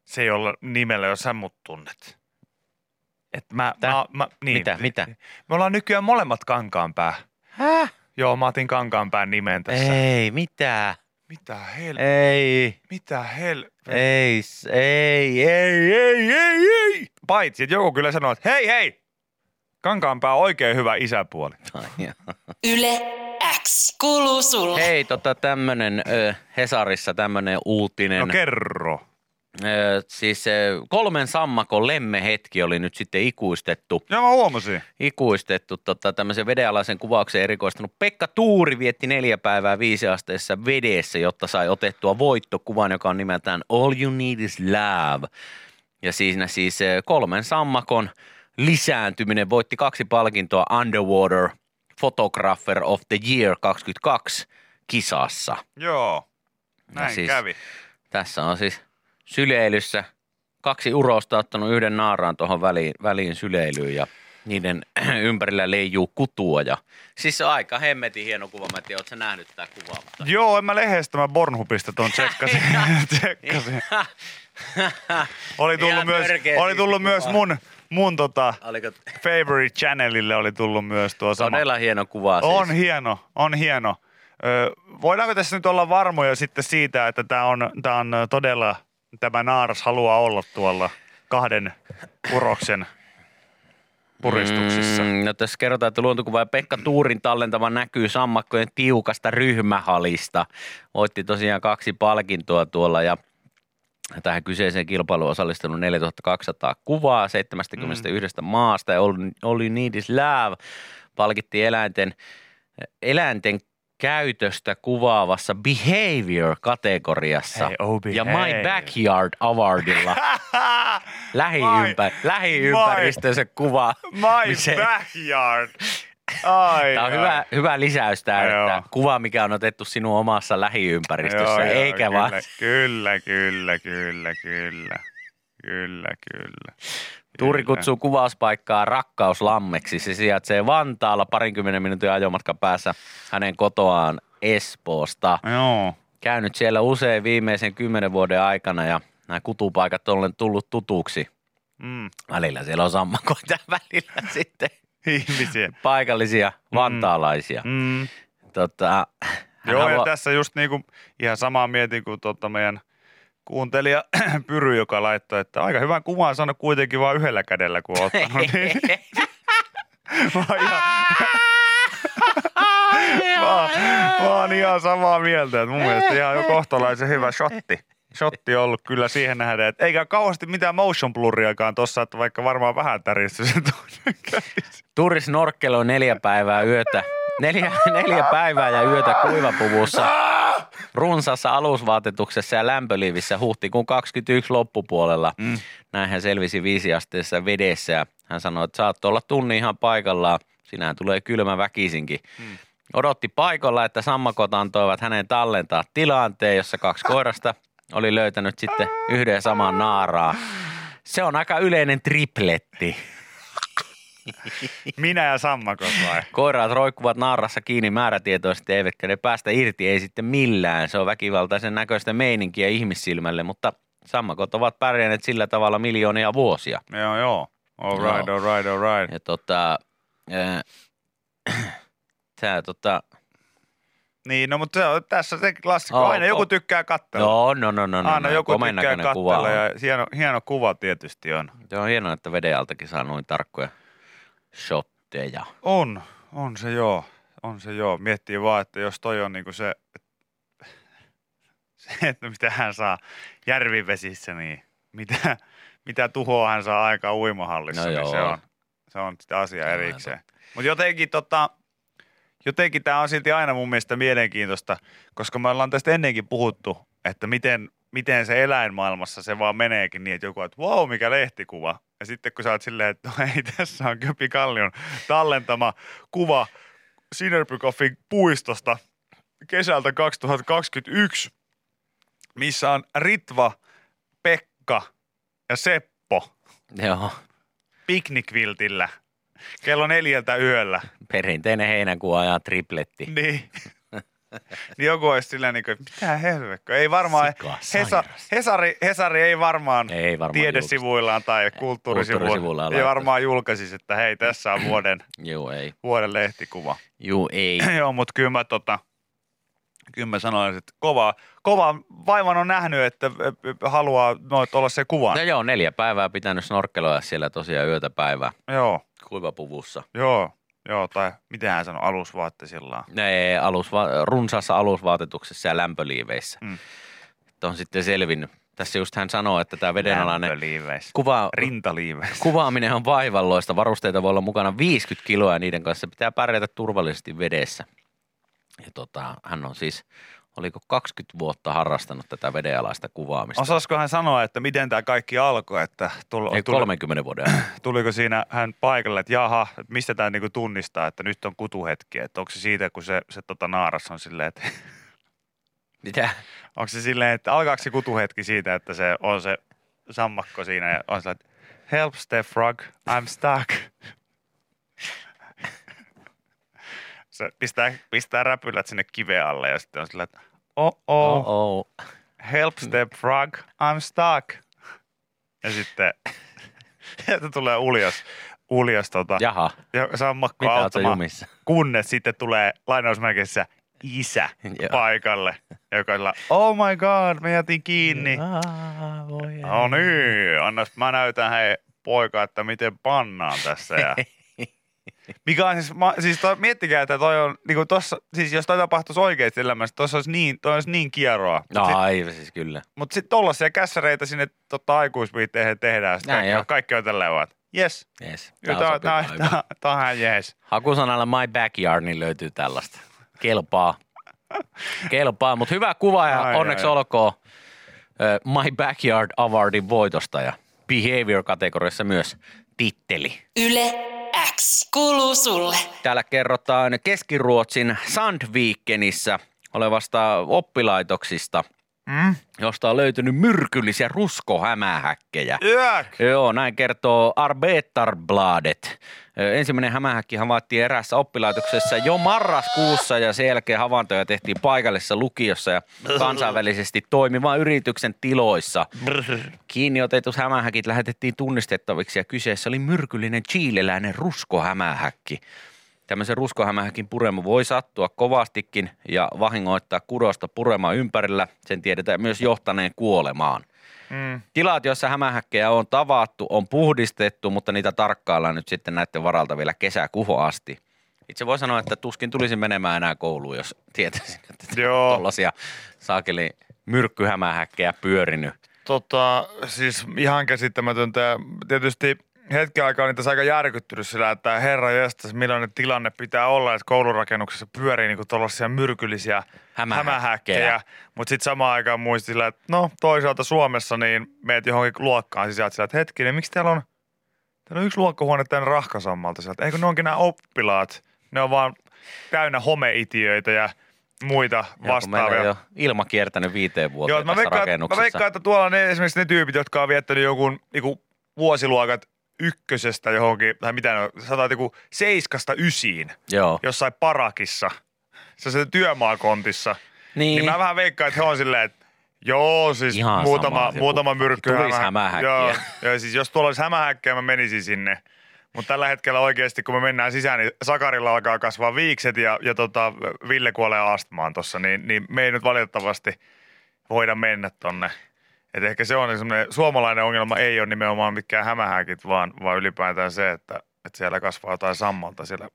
se, jolla nimellä, jos sä mut tunnet. Et mä, Tää? mä, mä, niin, Mitä, mitä? Me ollaan nykyään molemmat kankaanpää. Häh? Joo, mä otin kankaanpään nimen tässä. Ei, mitä? Mitä hel... Ei, Mitä hel... ei, ei, ei, ei, ei, ei. Paitsi, että joku kyllä sanoo, että hei hei, kankaanpää on oikein hyvä isäpuoli. Yle X kuuluu sulle. Hei, tota tämmönen ö, Hesarissa tämmönen uutinen. No kerro. Siis kolmen sammakon lemmehetki oli nyt sitten ikuistettu. Joo, mä huomasin. ikuistettu tota, tämmöisen vedenalaisen kuvauksen erikoistunut. Pekka Tuuri vietti neljä päivää viisiasteessa vedessä, jotta sai otettua voittokuvan, joka on nimeltään All You Need Is Love. Ja siinä siis kolmen sammakon lisääntyminen voitti kaksi palkintoa Underwater Photographer of the Year 22 kisassa. Joo, Ja näin siis- kävi. Tässä on siis syleilyssä kaksi urosta ottanut yhden naaraan tuohon väliin, väliin syleilyyn ja niiden ympärillä leijuu kutua. Ja, siis se on aika hemmetin hieno kuva. Mä en tiedä, ootko nähnyt tää kuva? Mutta... Joo, en mä lehdestä, mä Bornhubista tuon tsekkasin. tsekkasin. Oli tullut Ihan myös, oli tullut myös mun, mun tota, Oliko favorite channelille oli tullut myös tuo sama. todella hieno kuva siis. On hieno, on hieno. Ö, voidaanko tässä nyt olla varmoja sitten siitä, että tämä on, tää on todella, tämä naaras haluaa olla tuolla kahden uroksen puristuksissa? Mm, no tässä kerrotaan, että luontokuva ja Pekka Tuurin tallentama näkyy sammakkojen tiukasta ryhmähalista. Voitti tosiaan kaksi palkintoa tuolla ja tähän kyseiseen kilpailuun osallistunut 4200 kuvaa 71 mm. maasta ja All You Need Is Love palkittiin eläinten, eläinten käytöstä kuvaavassa Behavior-kategoriassa Hey, oh, ja My behave. Backyard Awardilla lähiympä, lähiympäristönsä kuva. My Se- backyard. Ai, Tämä on ai. hyvä, hyvä lisäys tämä, Joo. että kuva, mikä on otettu sinun omassa lähiympäristössä, Joo, joo, eikä kyllä, vaan kyllä, kyllä, kyllä, kyllä. Kyllä, kyllä. Tuuri kutsuu kuvauspaikkaa Rakkauslammeksi. Se sijaitsee Vantaalla parinkymmenen minuutin ajomatkan päässä hänen kotoaan Espoosta. Joo. Käynyt siellä usein viimeisen kymmenen vuoden aikana ja nämä kutupaikat on tullut tutuksi. Mm. Välillä siellä on sammakoita, välillä sitten Ihmisiä. paikallisia vantaalaisia. Mm. Tota, hän Joo, ja haluaa- tässä just niinku ihan samaa mietin kuin tota meidän kuuntelija Pyry, joka laittoi, että aika hyvän kuvan sano kuitenkin vain yhdellä kädellä, kun on ottanut. niin, mä, oon ihan, mä, oon- mä oon ihan samaa mieltä, että mun mielestä ihan jo kohtalaisen hyvä shotti. Shotti on ollut kyllä siihen nähden, että eikä kauheasti mitään motion blurriakaan tossa, että vaikka varmaan vähän täristy se. Tuuri snorkkeloi neljä päivää yötä. Neljä, neljä päivää ja yötä kuivapuvussa, runsaassa alusvaatetuksessa ja lämpöliivissä huhtikuun 21 loppupuolella. Mm. Näin hän selvisi viisiasteessa vedessä ja hän sanoi, että saattoi olla tunni ihan paikallaan. Sinähän tulee kylmä väkisinkin. Mm. Odotti paikalla, että sammakot antoivat hänen tallentaa tilanteen, jossa kaksi koirasta oli löytänyt sitten yhden saman naaraa. Se on aika yleinen tripletti. Minä ja sammakot vai? Koiraat roikkuvat naarassa kiinni määrätietoisesti, eivätkä ne päästä irti, ei sitten millään. Se on väkivaltaisen näköistä meininkiä ihmissilmälle, mutta sammakot ovat pärjänneet sillä tavalla miljoonia vuosia. Joo, joo. All right, all right, all right. Ja tota, äh, tää tota, Niin, no mutta se on tässä se klassikko. Oh, Aina joku oh. tykkää katsella. no, no, no, no, no, Aina no joku tykkää kuva katsella on. ja hieno, hieno kuva tietysti on. Se on hienoa, että veden altakin saa noin tarkkoja shotteja. On, on se joo. On se joo. Miettii vaan, että jos toi on niinku se, se, että mitä hän saa järvivesissä, niin mitä, mitä tuhoa hän saa aikaan uimahallissa, No niin joo. se on, se on sitä asiaa erikseen. Mutta jotenkin tota, jotenkin tämä on silti aina mun mielestä mielenkiintoista, koska me ollaan tästä ennenkin puhuttu, että miten, miten se eläinmaailmassa se vaan meneekin niin, että joku on, että wow, mikä lehtikuva. Ja sitten kun sä oot silleen, että no ei, tässä on Köpi Kallion tallentama kuva Sinnerbykofin puistosta kesältä 2021, missä on Ritva, Pekka ja Seppo Joo, piknikviltillä kello neljältä yöllä. perinteinen heinäkuun ajan tripletti. Niin. Niin joku olisi silleen niin kuin, mitä helvettä. Ei varmaan, Sika Hesa. Hesari, Hesari ei varmaan Ei varmaan tiedesivuillaan tai kulttuurisivuillaan, Kulttuurisivuillaan ei varmaan julkaisisi, että hei, tässä on vuoden, Joo, ei. vuoden lehtikuva. Juu, ei. Joo, mutta kyllä mä, tota, kyllä mä sanoisin, että kova, kova vaivan on nähnyt, että haluaa noit olla se kuva. No joo, neljä päivää pitänyt snorkeloida siellä tosiaan yötä päivää Joo, kuivapuvussa. joo, joo, tai miten hän sanoi, alusvaattesillaan. Ne alusva- runsaassa alusvaatetuksessa ja lämpöliiveissä. Mm. On sitten selvinnyt. Tässä just hän sanoo, että tämä vedenalainen kuva, Rintaliiveissä. kuvaaminen on vaivalloista. Varusteita voi olla mukana 50 kiloa ja niiden kanssa pitää pärjätä turvallisesti vedessä. Ja tota, hän on siis, oliko 20 vuotta harrastanut tätä vedenalaista kuvaamista. Osaisiko hän sanoa, että miten tämä kaikki alkoi, että tulo, Ei tuli, 30 vuoden ajan. tuliko siinä hän paikalle, että jaha, mistä tämä niinku tunnistaa, että nyt on kutuhetki, että onko se siitä, kun se, se tota naaras on silleen, että Mitä? onko se silleen, että alkaako se kutuhetki siitä, että se on se sammakko siinä ja on että help Steph Frog, I'm stuck. Se pistää, pistää räpylät sinne kiven alle ja sitten on silleen, että oh, oh. Oh, oh. help step frog, I'm stuck. Ja sitten sieltä tulee uljas, uljas tota, Jaha, ja sammakko mitä auttamaan, kunnes sitten tulee lainausmerkissä isä Joo. paikalle, joka on sillä, oh my god, me jätin kiinni. Voi No niin, annas mä näytän hei poika, että miten pannaan tässä. Ja... Mikä on siis, ma, siis toi, miettikää, että toi on, niinku tossa, siis jos toi tapahtuisi oikeasti elämässä, tossa olisi niin, toi olisi niin kieroa. No Sit- ai, siis kyllä. Mutta sitten tollaisia kässäreitä sinne tota, aikuisviitteihin tehdään. Sitten Näin kaikki, joo. kaikki on tälleen vaan, yes. Yes. Ihan jees. Hakusanalla My Backyard, niin löytyy tällaista. Kelpaa. Kelpaa, mutta hyvä kuva ja Ai, onneksi ai, olkoon ö, My Backyard Awardin voitosta ja Behavior-kategoriassa myös titteli. Yle X kuuluu sulle. Täällä kerrotaan Keski-Ruotsin Sandvikenissä olevasta oppilaitoksista, Mm? josta on löytynyt myrkyllisiä ruskohämähäkkejä. Yök! Joo, näin kertoo Arbetarbladet. Ensimmäinen hämähäkki havaittiin eräässä oppilaitoksessa jo marraskuussa ja sen jälkeen havaintoja tehtiin paikallisessa lukiossa ja kansainvälisesti toimivan yrityksen tiloissa. Kiinni otetut hämähäkit lähetettiin tunnistettaviksi ja kyseessä oli myrkyllinen chileläinen ruskohämähäkki. Tämmöisen ruskohämähäkin purema voi sattua kovastikin ja vahingoittaa kudosta purema ympärillä. Sen tiedetään myös johtaneen kuolemaan. Mm. Tilat, joissa hämähäkkejä on tavattu, on puhdistettu, mutta niitä tarkkaillaan nyt sitten näiden varalta vielä kesäkuuhun asti. Itse voi sanoa, että tuskin tulisin menemään enää kouluun, jos tietäisin, että Joo. tuollaisia saakeli myrkkyhämähäkkejä pyörinyt. Tota, siis ihan käsittämätöntä. Tietysti hetken aikaa niitä aika järkyttynyt sillä, että herra jestas, millainen tilanne pitää olla, että koulurakennuksessa pyörii niinku tuollaisia myrkyllisiä Hämähäkkejä. hämähäkkejä. Mutta sitten samaan aikaan muistin sillä, että no toisaalta Suomessa niin meet johonkin luokkaan sisään sillä, että hetkinen, miksi täällä on, täällä on yksi luokkahuone täynnä rahkasammalta sieltä. Eikö ne onkin nämä oppilaat? Ne on vaan täynnä homeitiöitä ja muita vastaavia. on jo ilma kiertänyt viiteen vuoteen Joo, mä tässä veikkaan, mä veikkaan, että tuolla ne, esimerkiksi ne tyypit, jotka on viettänyt jonkun niinku, vuosiluokat ykkösestä johonkin, tai mitä ne on, sanotaan joku seiskasta ysiin, Joo. jossain parakissa, se työmaakontissa. Niin. Niin mä vähän veikkaan, että he on silleen, että joo, siis Ihan muutama, sama, muutama myrkky. tulisi hämä- hämähäkkiä. Joo, joo, siis jos tuolla olisi hämähäkkiä, mä menisin sinne. Mutta tällä hetkellä oikeasti, kun me mennään sisään, niin Sakarilla alkaa kasvaa viikset ja, ja tota, Ville kuolee astmaan tuossa, niin, niin me ei nyt valitettavasti voida mennä tonne. Et ehkä se on semmoinen, suomalainen ongelma ei ole nimenomaan mikään hämähäkit, vaan, vaan ylipäätään se, että, että siellä kasvaa jotain sammalta siellä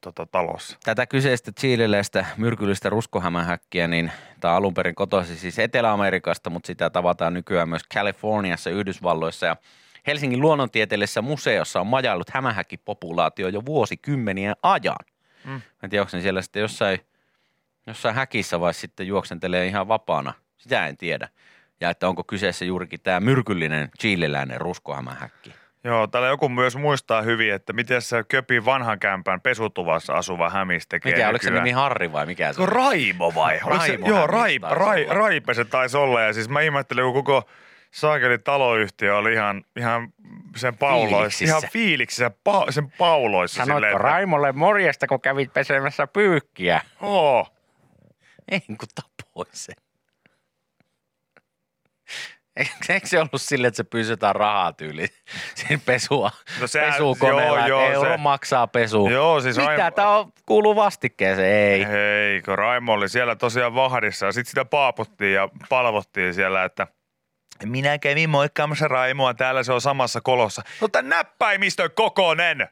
tota, talossa. Tätä kyseistä chileläistä myrkyllistä ruskohämähäkkiä, niin tämä alun perin kotoisin siis Etelä-Amerikasta, mutta sitä tavataan nykyään myös Kaliforniassa, Yhdysvalloissa ja Helsingin luonnontieteellisessä museossa on majaillut hämähäkkipopulaatio jo vuosikymmenien ajan. Mm. En tiedä, onko ne siellä sitten jossain, jossain häkissä vai sitten juoksentelee ihan vapaana. Sitä en tiedä. Ja että onko kyseessä juurikin tämä myrkyllinen chileläinen ruskohämähäkki. Joo, täällä joku myös muistaa hyvin, että miten se Köpin vanhan kämpän pesutuvassa asuva hämis tekee Mikä, oliko se nimi Harri vai mikä se Se on? on Raimo vai? Oliko se, Raimo joo, Raip, taisi Rai, olla. Raipe se taisi olla. Ja siis mä ihmettelin, kun koko saakeli taloyhtiö oli ihan, ihan sen pauloissa. Fiiliksissä. Ihan fiiliksissä, pa, sen pauloissa. silleen, että- Raimolle morjesta, kun kävit pesemässä pyykkiä? Oo. Ei kun tapoi sen. Eikö, se ollut silleen, että se pysytään rahaa tyyli siinä pesua, No sehän- pesukoneella, joo, joo, euro se- maksaa pesu. Joo, siis Mitä, Raimo- tämä on, kuuluu vastikkeeseen? Ei. Hei, kun Raimo oli siellä tosiaan vahdissa ja sitten sitä paaputtiin ja palvottiin siellä, että minä kävin moikkaamassa Raimoa, täällä se on samassa kolossa. No tän näppäimistön kokonen!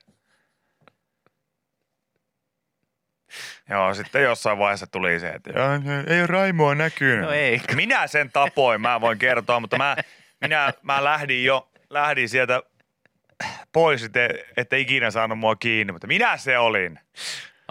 Joo, sitten jossain vaiheessa tuli se, että "Joo, ei Raimoa näkynyt. No ei. Minä sen tapoin, mä voin kertoa, mutta mä, minä, mä lähdin jo, lähdin sieltä pois, että ette ikinä saanut mua kiinni, mutta minä se olin.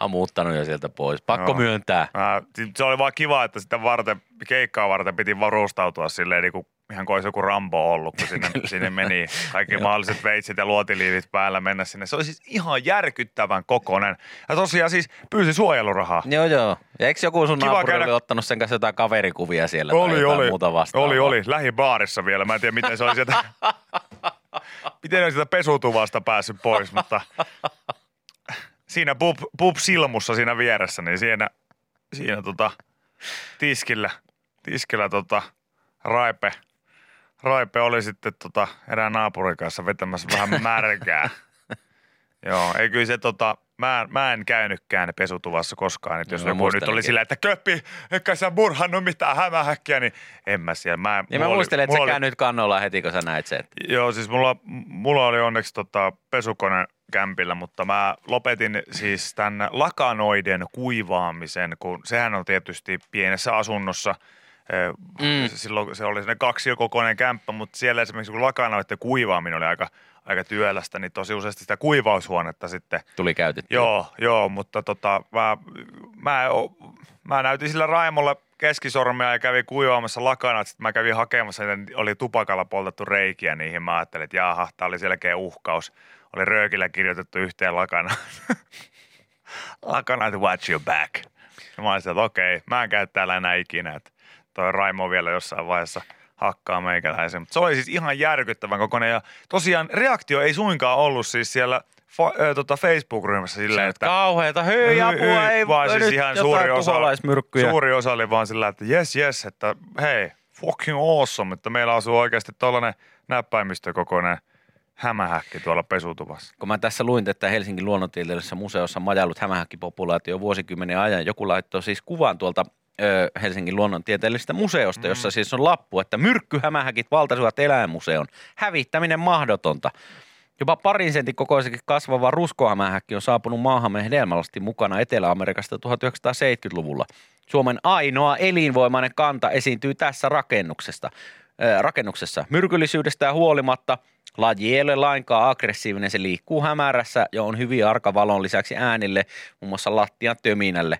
On muuttanut jo sieltä pois. Pakko Joo. myöntää. Mä, se oli vaan kiva, että sitä varten, keikkaa varten piti varustautua silleen niin kuin, ihan kuin olisi joku Rambo ollut, kun sinne, sinne meni kaikki mahdolliset veitsit ja luotiliivit päällä mennä sinne. Se oli siis ihan järkyttävän kokonen. Ja tosiaan siis pyysi suojelurahaa. Joo, joo. Ja eikö joku sun Kiva naapuri käydä- oli ottanut sen kanssa jotain kaverikuvia siellä tai Oli, jotain oli. muuta vastaavaa? Oli, oli. Lähibaarissa vielä. Mä en tiedä, miten se oli sieltä, miten ne sieltä pesutuvasta päässyt pois, mutta siinä pub, pub Silmussa siinä vieressä, niin siinä, siinä tota, tiskillä, tiskillä tota, Raipe, Raipe oli sitten tota, erään naapurin kanssa vetämässä vähän märkää. Joo, ei kyllä se tota, mä, mä en käynytkään pesutuvassa koskaan. Että jos No, joku nyt oli sillä, että köppi, eikä sä murhannut mitään hämähäkkiä, niin en mä siellä. Mä, Niin mä mulla muistelen, että sä oli- käännyt kannolla heti, kun sä näit sen. Joo, siis mulla, mulla oli onneksi tota pesukone kämpillä, mutta mä lopetin siis tämän lakanoiden kuivaamisen, kun sehän on tietysti pienessä asunnossa. Mm. Silloin se oli sinne kaksiokokoinen kämppä, mutta siellä esimerkiksi kun lakanoiden kuivaaminen oli aika, aika työlästä, niin tosi useasti sitä kuivaushuonetta sitten Tuli käytetty. Joo, joo, mutta tota, mä, mä, mä näytin sillä Raimolle keskisormea ja kävin kuivaamassa lakanat. Sitten mä kävin hakemassa, niitä oli tupakalla poltettu reikiä niihin. Mä ajattelin, että jaha, tää oli selkeä uhkaus. Oli röökillä kirjoitettu yhteen lakanaan. lakanat watch your back. Ja mä olisin, että okei, mä en käy täällä enää ikinä. Että toi Raimo vielä jossain vaiheessa hakkaa meikäläisen. Mutta se oli siis ihan järkyttävän kokoinen ja tosiaan reaktio ei suinkaan ollut siis siellä fa- ö, tota Facebook-ryhmässä silleen, että Kauheeta, hyi apua, ei vaan siis ihan suuri osa, suuri osa oli vaan sillä, että yes, yes, että hei, fucking awesome, että meillä asuu oikeasti tollainen näppäimistökokoinen hämähäkki tuolla pesutuvassa. Kun mä tässä luin, että Helsingin luonnontieteellisessä museossa majallut hämähäkkipopulaatio vuosikymmenen ajan, joku laittoi siis kuvan tuolta ö, Helsingin luonnontieteellisestä museosta, jossa siis on lappu, että myrkkyhämähäkit valtaisivat eläinmuseon. Hävittäminen mahdotonta. Jopa parin sentin kokoiseksi kasvava ruskohämähäkki on saapunut maahamme hedelmällisesti mukana Etelä-Amerikasta 1970-luvulla. Suomen ainoa elinvoimainen kanta esiintyy tässä rakennuksesta. Rakennuksessa. Myrkyllisyydestä huolimatta laji ei ole lainkaan aggressiivinen. Se liikkuu hämärässä ja on hyvin arka valon lisäksi äänille, muun muassa lattian töminälle.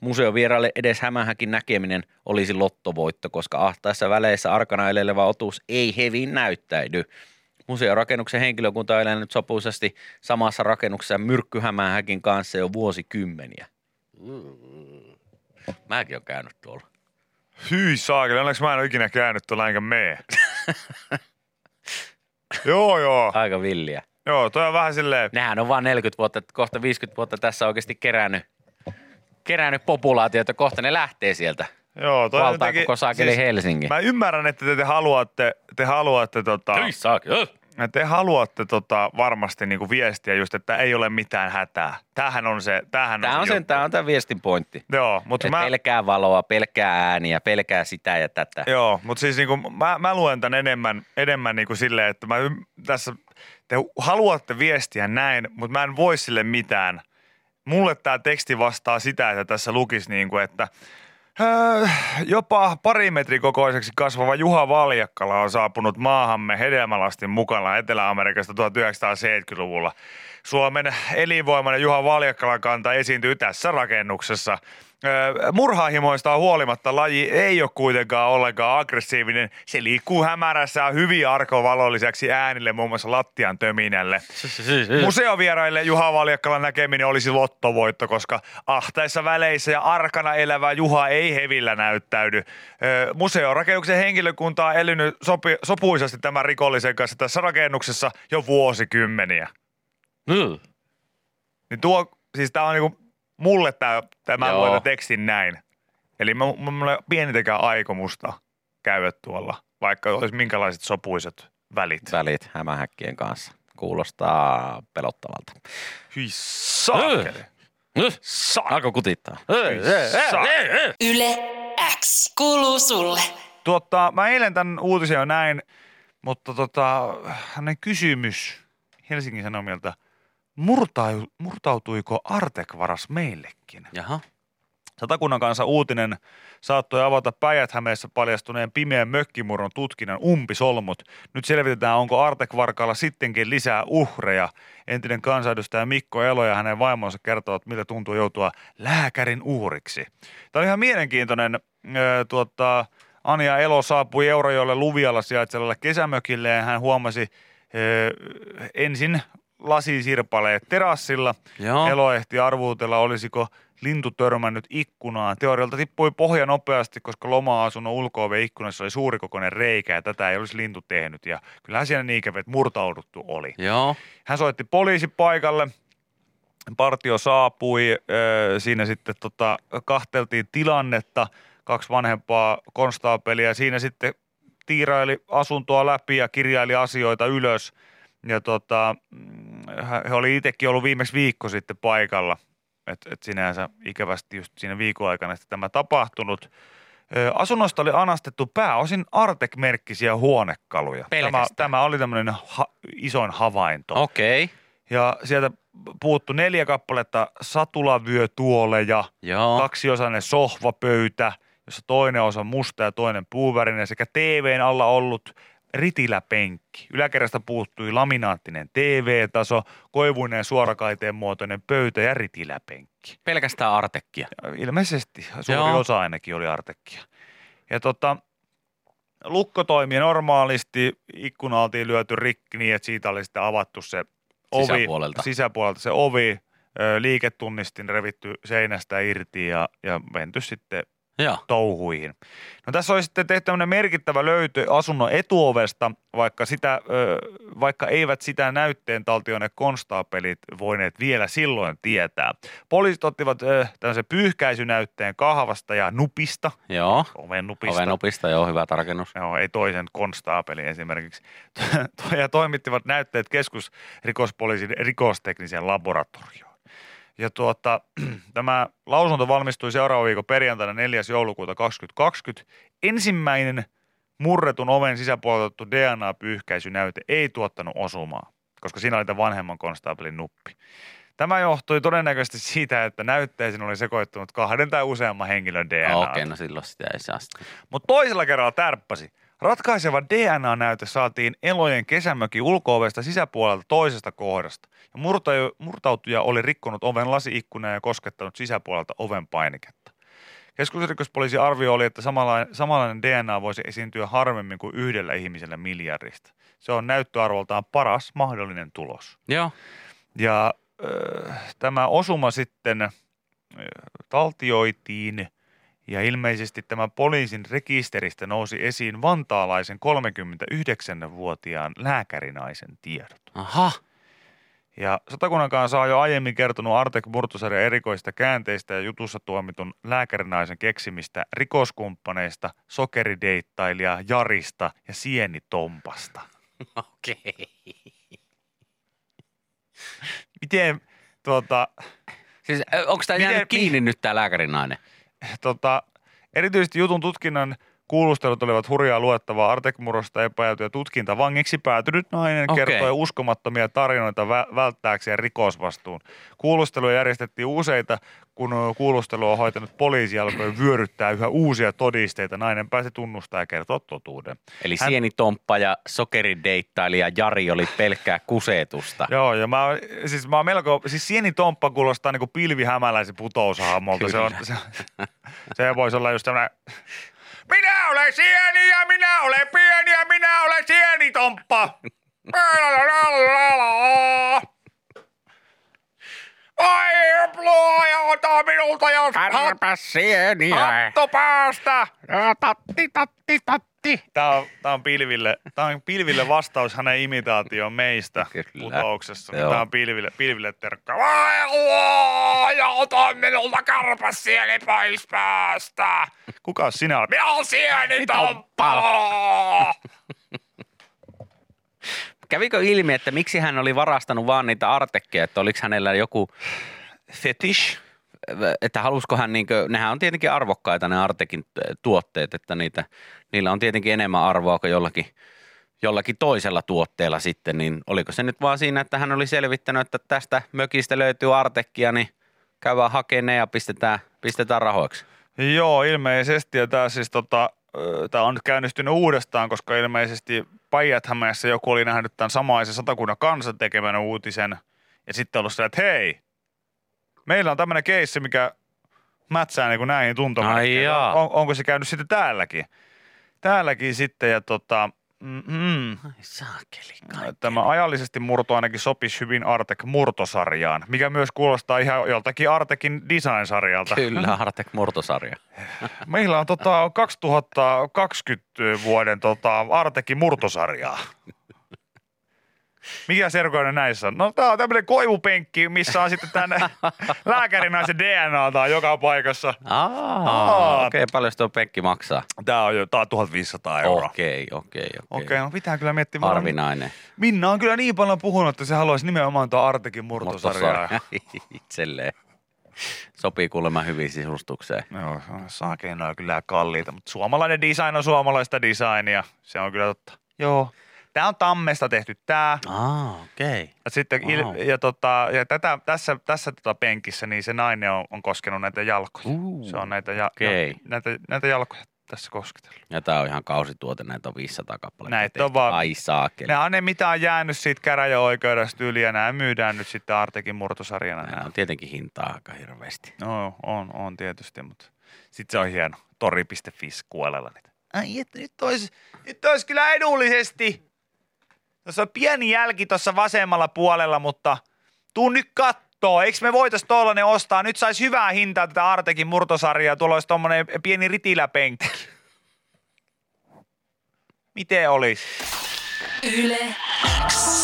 Museovieraille edes hämähäkin näkeminen olisi lottovoitto, koska ahtaessa väleissä arkana elelevä otus ei hevin näyttäydy. Museorakennuksen henkilökunta on elänyt sopuisesti samassa rakennuksessa myrkkyhämähäkin kanssa jo vuosikymmeniä. Mäkin olen käynyt tuolla. Hyi saakeli, onneksi mä en ole ikinä käynyt tuolla enkä mee. joo, joo. Aika villiä. Joo, toi on vähän silleen, Nehän on vaan 40 vuotta, kohta 50 vuotta tässä oikeasti kerännyt, kerännyt populaatiota, kohta ne lähtee sieltä. joo, toi Valtaa jotenkin- koko saakeli Helsinki. Mä ymmärrän, että te, te haluatte, te haluatte tota, te haluatte tota, varmasti niinku viestiä just, että ei ole mitään hätää. Tämähän on se, tämähän Tämä on, on, se sen, tämä on tämä viestin pointti. Joo, mutta mä, pelkää valoa, pelkää ääniä, pelkää sitä ja tätä. Joo, mutta siis niinku, mä, mä luen tämän enemmän, enemmän niinku silleen, että mä tässä, te haluatte viestiä näin, mutta mä en voi sille mitään. Mulle tämä teksti vastaa sitä, että tässä lukisi niinku, että öö, jopa pari metri kokoiseksi kasvava Juha Valjakkala on saapunut maahamme hedelmälastin mukana Etelä-Amerikasta 1970-luvulla. Suomen elinvoimainen Juha Valjakkalan kanta esiintyy tässä rakennuksessa. Murhahimoista huolimatta laji ei ole kuitenkaan ollenkaan aggressiivinen. Se liikkuu hämärässä ja hyvin arkovalon lisäksi äänille muun muassa lattian töminälle. Museovieraille Juha Valjakkalan näkeminen olisi lottovoitto, koska ahtaissa väleissä ja arkana elävä Juha ei hevillä näyttäydy. Museorakennuksen henkilökunta on elänyt sopi, sopuisasti tämän rikollisen kanssa tässä rakennuksessa jo vuosikymmeniä. Mm. Niin tuo, siis tää on niinku, mulle tää, tämä Joo. luen tekstin näin. Eli mä, mulla ei ole pienintäkään aikomusta käydä tuolla, vaikka olisi minkälaiset sopuiset välit. Välit hämähäkkien kanssa. Kuulostaa pelottavalta. Hyi saakeli. Alkoi kutittaa. Yle X kuuluu sulle. Tuota, mä eilen tämän uutisen jo näin, mutta tota, hänen kysymys Helsingin Sanomilta, murtau, murtautuiko Artek-varas meillekin? Jaha. Satakunnan kanssa uutinen saattoi avata Päijät-Hämeessä paljastuneen pimeän mökkimurron tutkinnan umpisolmut. Nyt selvitetään, onko Artek-varkaalla sittenkin lisää uhreja. Entinen kansanedustaja Mikko Elo ja hänen vaimonsa kertovat, miltä tuntuu joutua lääkärin uhriksi. Tämä on ihan mielenkiintoinen. Ö, tuota, Anja Elo saapui Eurajoelle Luvialla sijaitsevalle kesämökille ja hän huomasi ö, ensin lasisirpaleet terassilla. Joo. Elo ehti arvuutella, olisiko lintu törmännyt ikkunaan. Teorialta tippui pohja nopeasti, koska loma-asunnon ulko ikkunassa oli suurikokoinen reikä ja tätä ei olisi lintu tehnyt. Ja kyllähän siellä niin kävi, että murtauduttu oli. Joo. Hän soitti poliisi paikalle. Partio saapui. Siinä sitten tota, kahteltiin tilannetta. Kaksi vanhempaa konstaapelia. Siinä sitten tiiraili asuntoa läpi ja kirjaili asioita ylös. Ja tota, mm, he oli itsekin ollut viimeksi viikko sitten paikalla. Että et sinänsä ikävästi just siinä viikon aikana sitten tämä tapahtunut. Asunnosta oli anastettu pääosin Artek-merkkisiä huonekaluja. Tämä, Pelkästään? tämä oli tämmöinen ha- isoin havainto. Okei. Okay. Ja sieltä puuttu neljä kappaletta satulavyötuoleja, Joo. kaksiosainen sohvapöytä, jossa toinen osa musta ja toinen puuvärinen sekä TVn alla ollut ritiläpenkki. Yläkerrasta puuttui laminaattinen TV-taso, koivuinen suorakaiteen muotoinen pöytä ja ritiläpenkki. Pelkästään artekkia. Ilmeisesti suuri Joo. osa ainakin oli artekkia. Ja tota, lukko toimi normaalisti, ikkuna oltiin lyöty rikki niin, että siitä oli sitten avattu se ovi. Sisäpuolelta. Sisäpuolelta se ovi, liiketunnistin revitty seinästä irti ja, ja menty sitten Joo. touhuihin. No tässä olisi sitten tehty tämmöinen merkittävä löytö asunnon etuovesta, vaikka, sitä, ö, vaikka eivät sitä näytteen taltioineet konstaapelit voineet vielä silloin tietää. Poliisit ottivat ö, tämmöisen pyyhkäisynäytteen kahvasta ja nupista, Joo. oven nupista. Ovenopista, joo, hyvä tarkennus. Joo, ei toisen konstaapeli esimerkiksi. ja toimittivat näytteet keskusrikospoliisin rikostekniseen laboratorioon. Ja tuota, tämä lausunto valmistui seuraavan viikon perjantaina 4. joulukuuta 2020. Ensimmäinen murretun oven sisäpuolelta otettu DNA-pyyhkäisynäyte ei tuottanut osumaa, koska siinä oli tämä vanhemman konstaapelin nuppi. Tämä johtui todennäköisesti siitä, että näytteeseen oli sekoittunut kahden tai useamman henkilön DNA. Okei, okay, no silloin sitä ei saa. Mutta toisella kerralla tärppäsi. Ratkaiseva DNA-näyte saatiin Elojen kesämökin ulkoovesta sisäpuolelta toisesta kohdasta. Ja murtautuja, oli rikkonut oven lasiikkunaa ja koskettanut sisäpuolelta oven painiketta. Keskusrikospoliisi arvio oli, että samanlainen, samanlainen DNA voisi esiintyä harvemmin kuin yhdellä ihmisellä miljardista. Se on näyttöarvoltaan paras mahdollinen tulos. Joo. Ja äh, tämä osuma sitten äh, taltioitiin ja ilmeisesti tämä poliisin rekisteristä nousi esiin vantaalaisen 39-vuotiaan lääkärinaisen tiedot. Aha. Ja Satakunnan kanssa on jo aiemmin kertonut Artek Murtosarja erikoista käänteistä ja jutussa tuomitun lääkärinaisen keksimistä rikoskumppaneista, sokerideittailija Jarista ja sienitompasta. Okei. Okay. Miten tuota, Siis onko tämä Miten- jäänyt kiinni nyt tämä lääkärinainen? Tota, erityisesti jutun tutkinnan kuulustelut olivat hurjaa luettavaa. Artek Murosta epäiltyä tutkintavangiksi päätynyt nainen Okei. kertoi uskomattomia tarinoita vä- välttääkseen rikosvastuun. Kuulusteluja järjestettiin useita, kun kuulustelu on hoitanut poliisi alkoi vyöryttää yhä uusia todisteita. Nainen pääsi tunnustaa ja kertoa totuuden. Eli Hän- sienitomppa ja sokerideittailija Jari oli pelkkää kusetusta. Joo, ja mä, siis mä melko, siis Sieni Tomppa kuulostaa niinku pilvihämäläisen putoushahmolta. Se, on, se, se voisi olla just tämmönen, minä olen Sieni ja minä olen pieni ja minä olen Sieni Tomppa. Ai, luoja, ota minulta jos sieniä. hattu päästä. Tatti, tatti, tatti. Tää on, tää on pilville, tää on pilville vastaus hänen imitaatioon meistä Kyllä. putouksessa. Joo. Tää on pilville, pilville terkka. Vai luoja, ota minulta karpas sieni pois päästä. Kuka sinä olet? Minä olen sieni tomppa. Kävikö ilmi, että miksi hän oli varastanut vaan niitä artekkeja, että oliko hänellä joku fetish, että halusko hän, niinkö, nehän on tietenkin arvokkaita ne Artekin tuotteet, että niitä, niillä on tietenkin enemmän arvoa kuin jollakin, jollakin toisella tuotteella sitten, niin oliko se nyt vaan siinä, että hän oli selvittänyt, että tästä mökistä löytyy Artekkia, niin käydään hakemaan ja pistetään, pistetään rahoiksi. Joo, ilmeisesti. Ja tää siis tota, tämä on nyt käynnistynyt uudestaan, koska ilmeisesti päijät joku oli nähnyt tämän samaisen satakunnan kansan tekemän uutisen. Ja sitten ollut se, että hei, meillä on tämmöinen keissi, mikä mätsää niin kuin näihin tuntomerkkeihin. On, onko se käynyt sitten täälläkin? Täälläkin sitten ja tota, mm, Ai saakeli tämä ajallisesti murto ainakin sopisi hyvin Artek murtosarjaan, mikä myös kuulostaa ihan joltakin Artekin design-sarjalta. Kyllä, Artek murtosarja. Meillä on tota 2020 vuoden tota Artekin murtosarjaa. Mikä serkoinen näissä on? No tää on tämmönen koivupenkki, missä on sitten tän lääkärinaisen DNAta joka paikassa. Aa, okei, okay, paljon tuo penkki maksaa? Tää on jo tää on 1500 euroa. Okei, okei, Okei, okei. no pitää kyllä miettiä. Harvinainen Minna on kyllä niin paljon puhunut, että se haluaisi nimenomaan tuo Artekin murtosarjaa. murtosarja itselleen. Sopii kuulemma hyvin sisustukseen. Joo, saakeina on kyllä kalliita, mutta suomalainen design on suomalaista designia. Se on kyllä totta. Joo. Tää on tammesta tehty tää. Aa, okei. Okay. Ja, sitten Wow. il, ja, tota, ja tätä, tässä, tässä tota penkissä niin se nainen on, on koskenut näitä jalkoja. Uh, se on näitä, ja, okei. ja, näitä, näitä jalkoja tässä kosketellut. Ja tää on ihan kausituote, näitä on 500 kappaletta. Näitä tehty. on vaan- Ai saakeli. Nämä on ne, mitä on jäänyt siitä käräjäoikeudesta yli ja nämä myydään nyt sitten Artekin murtosarjana. Nämä Nämä. on tietenkin hintaa aika hirveästi. No, on, on tietysti, mutta sitten se on hieno. Tori.fi kuolella niitä. Ai, et, nyt olisi nyt olis kyllä edullisesti. Tuossa on pieni jälki tuossa vasemmalla puolella, mutta tuu nyt kattoo. Eikö me voitais tollanen ostaa? Nyt sais hyvää hintaa tätä Artekin murtosarjaa. Tuolla olisi tommonen pieni ritiläpenkki. Miten olisi? Yle X.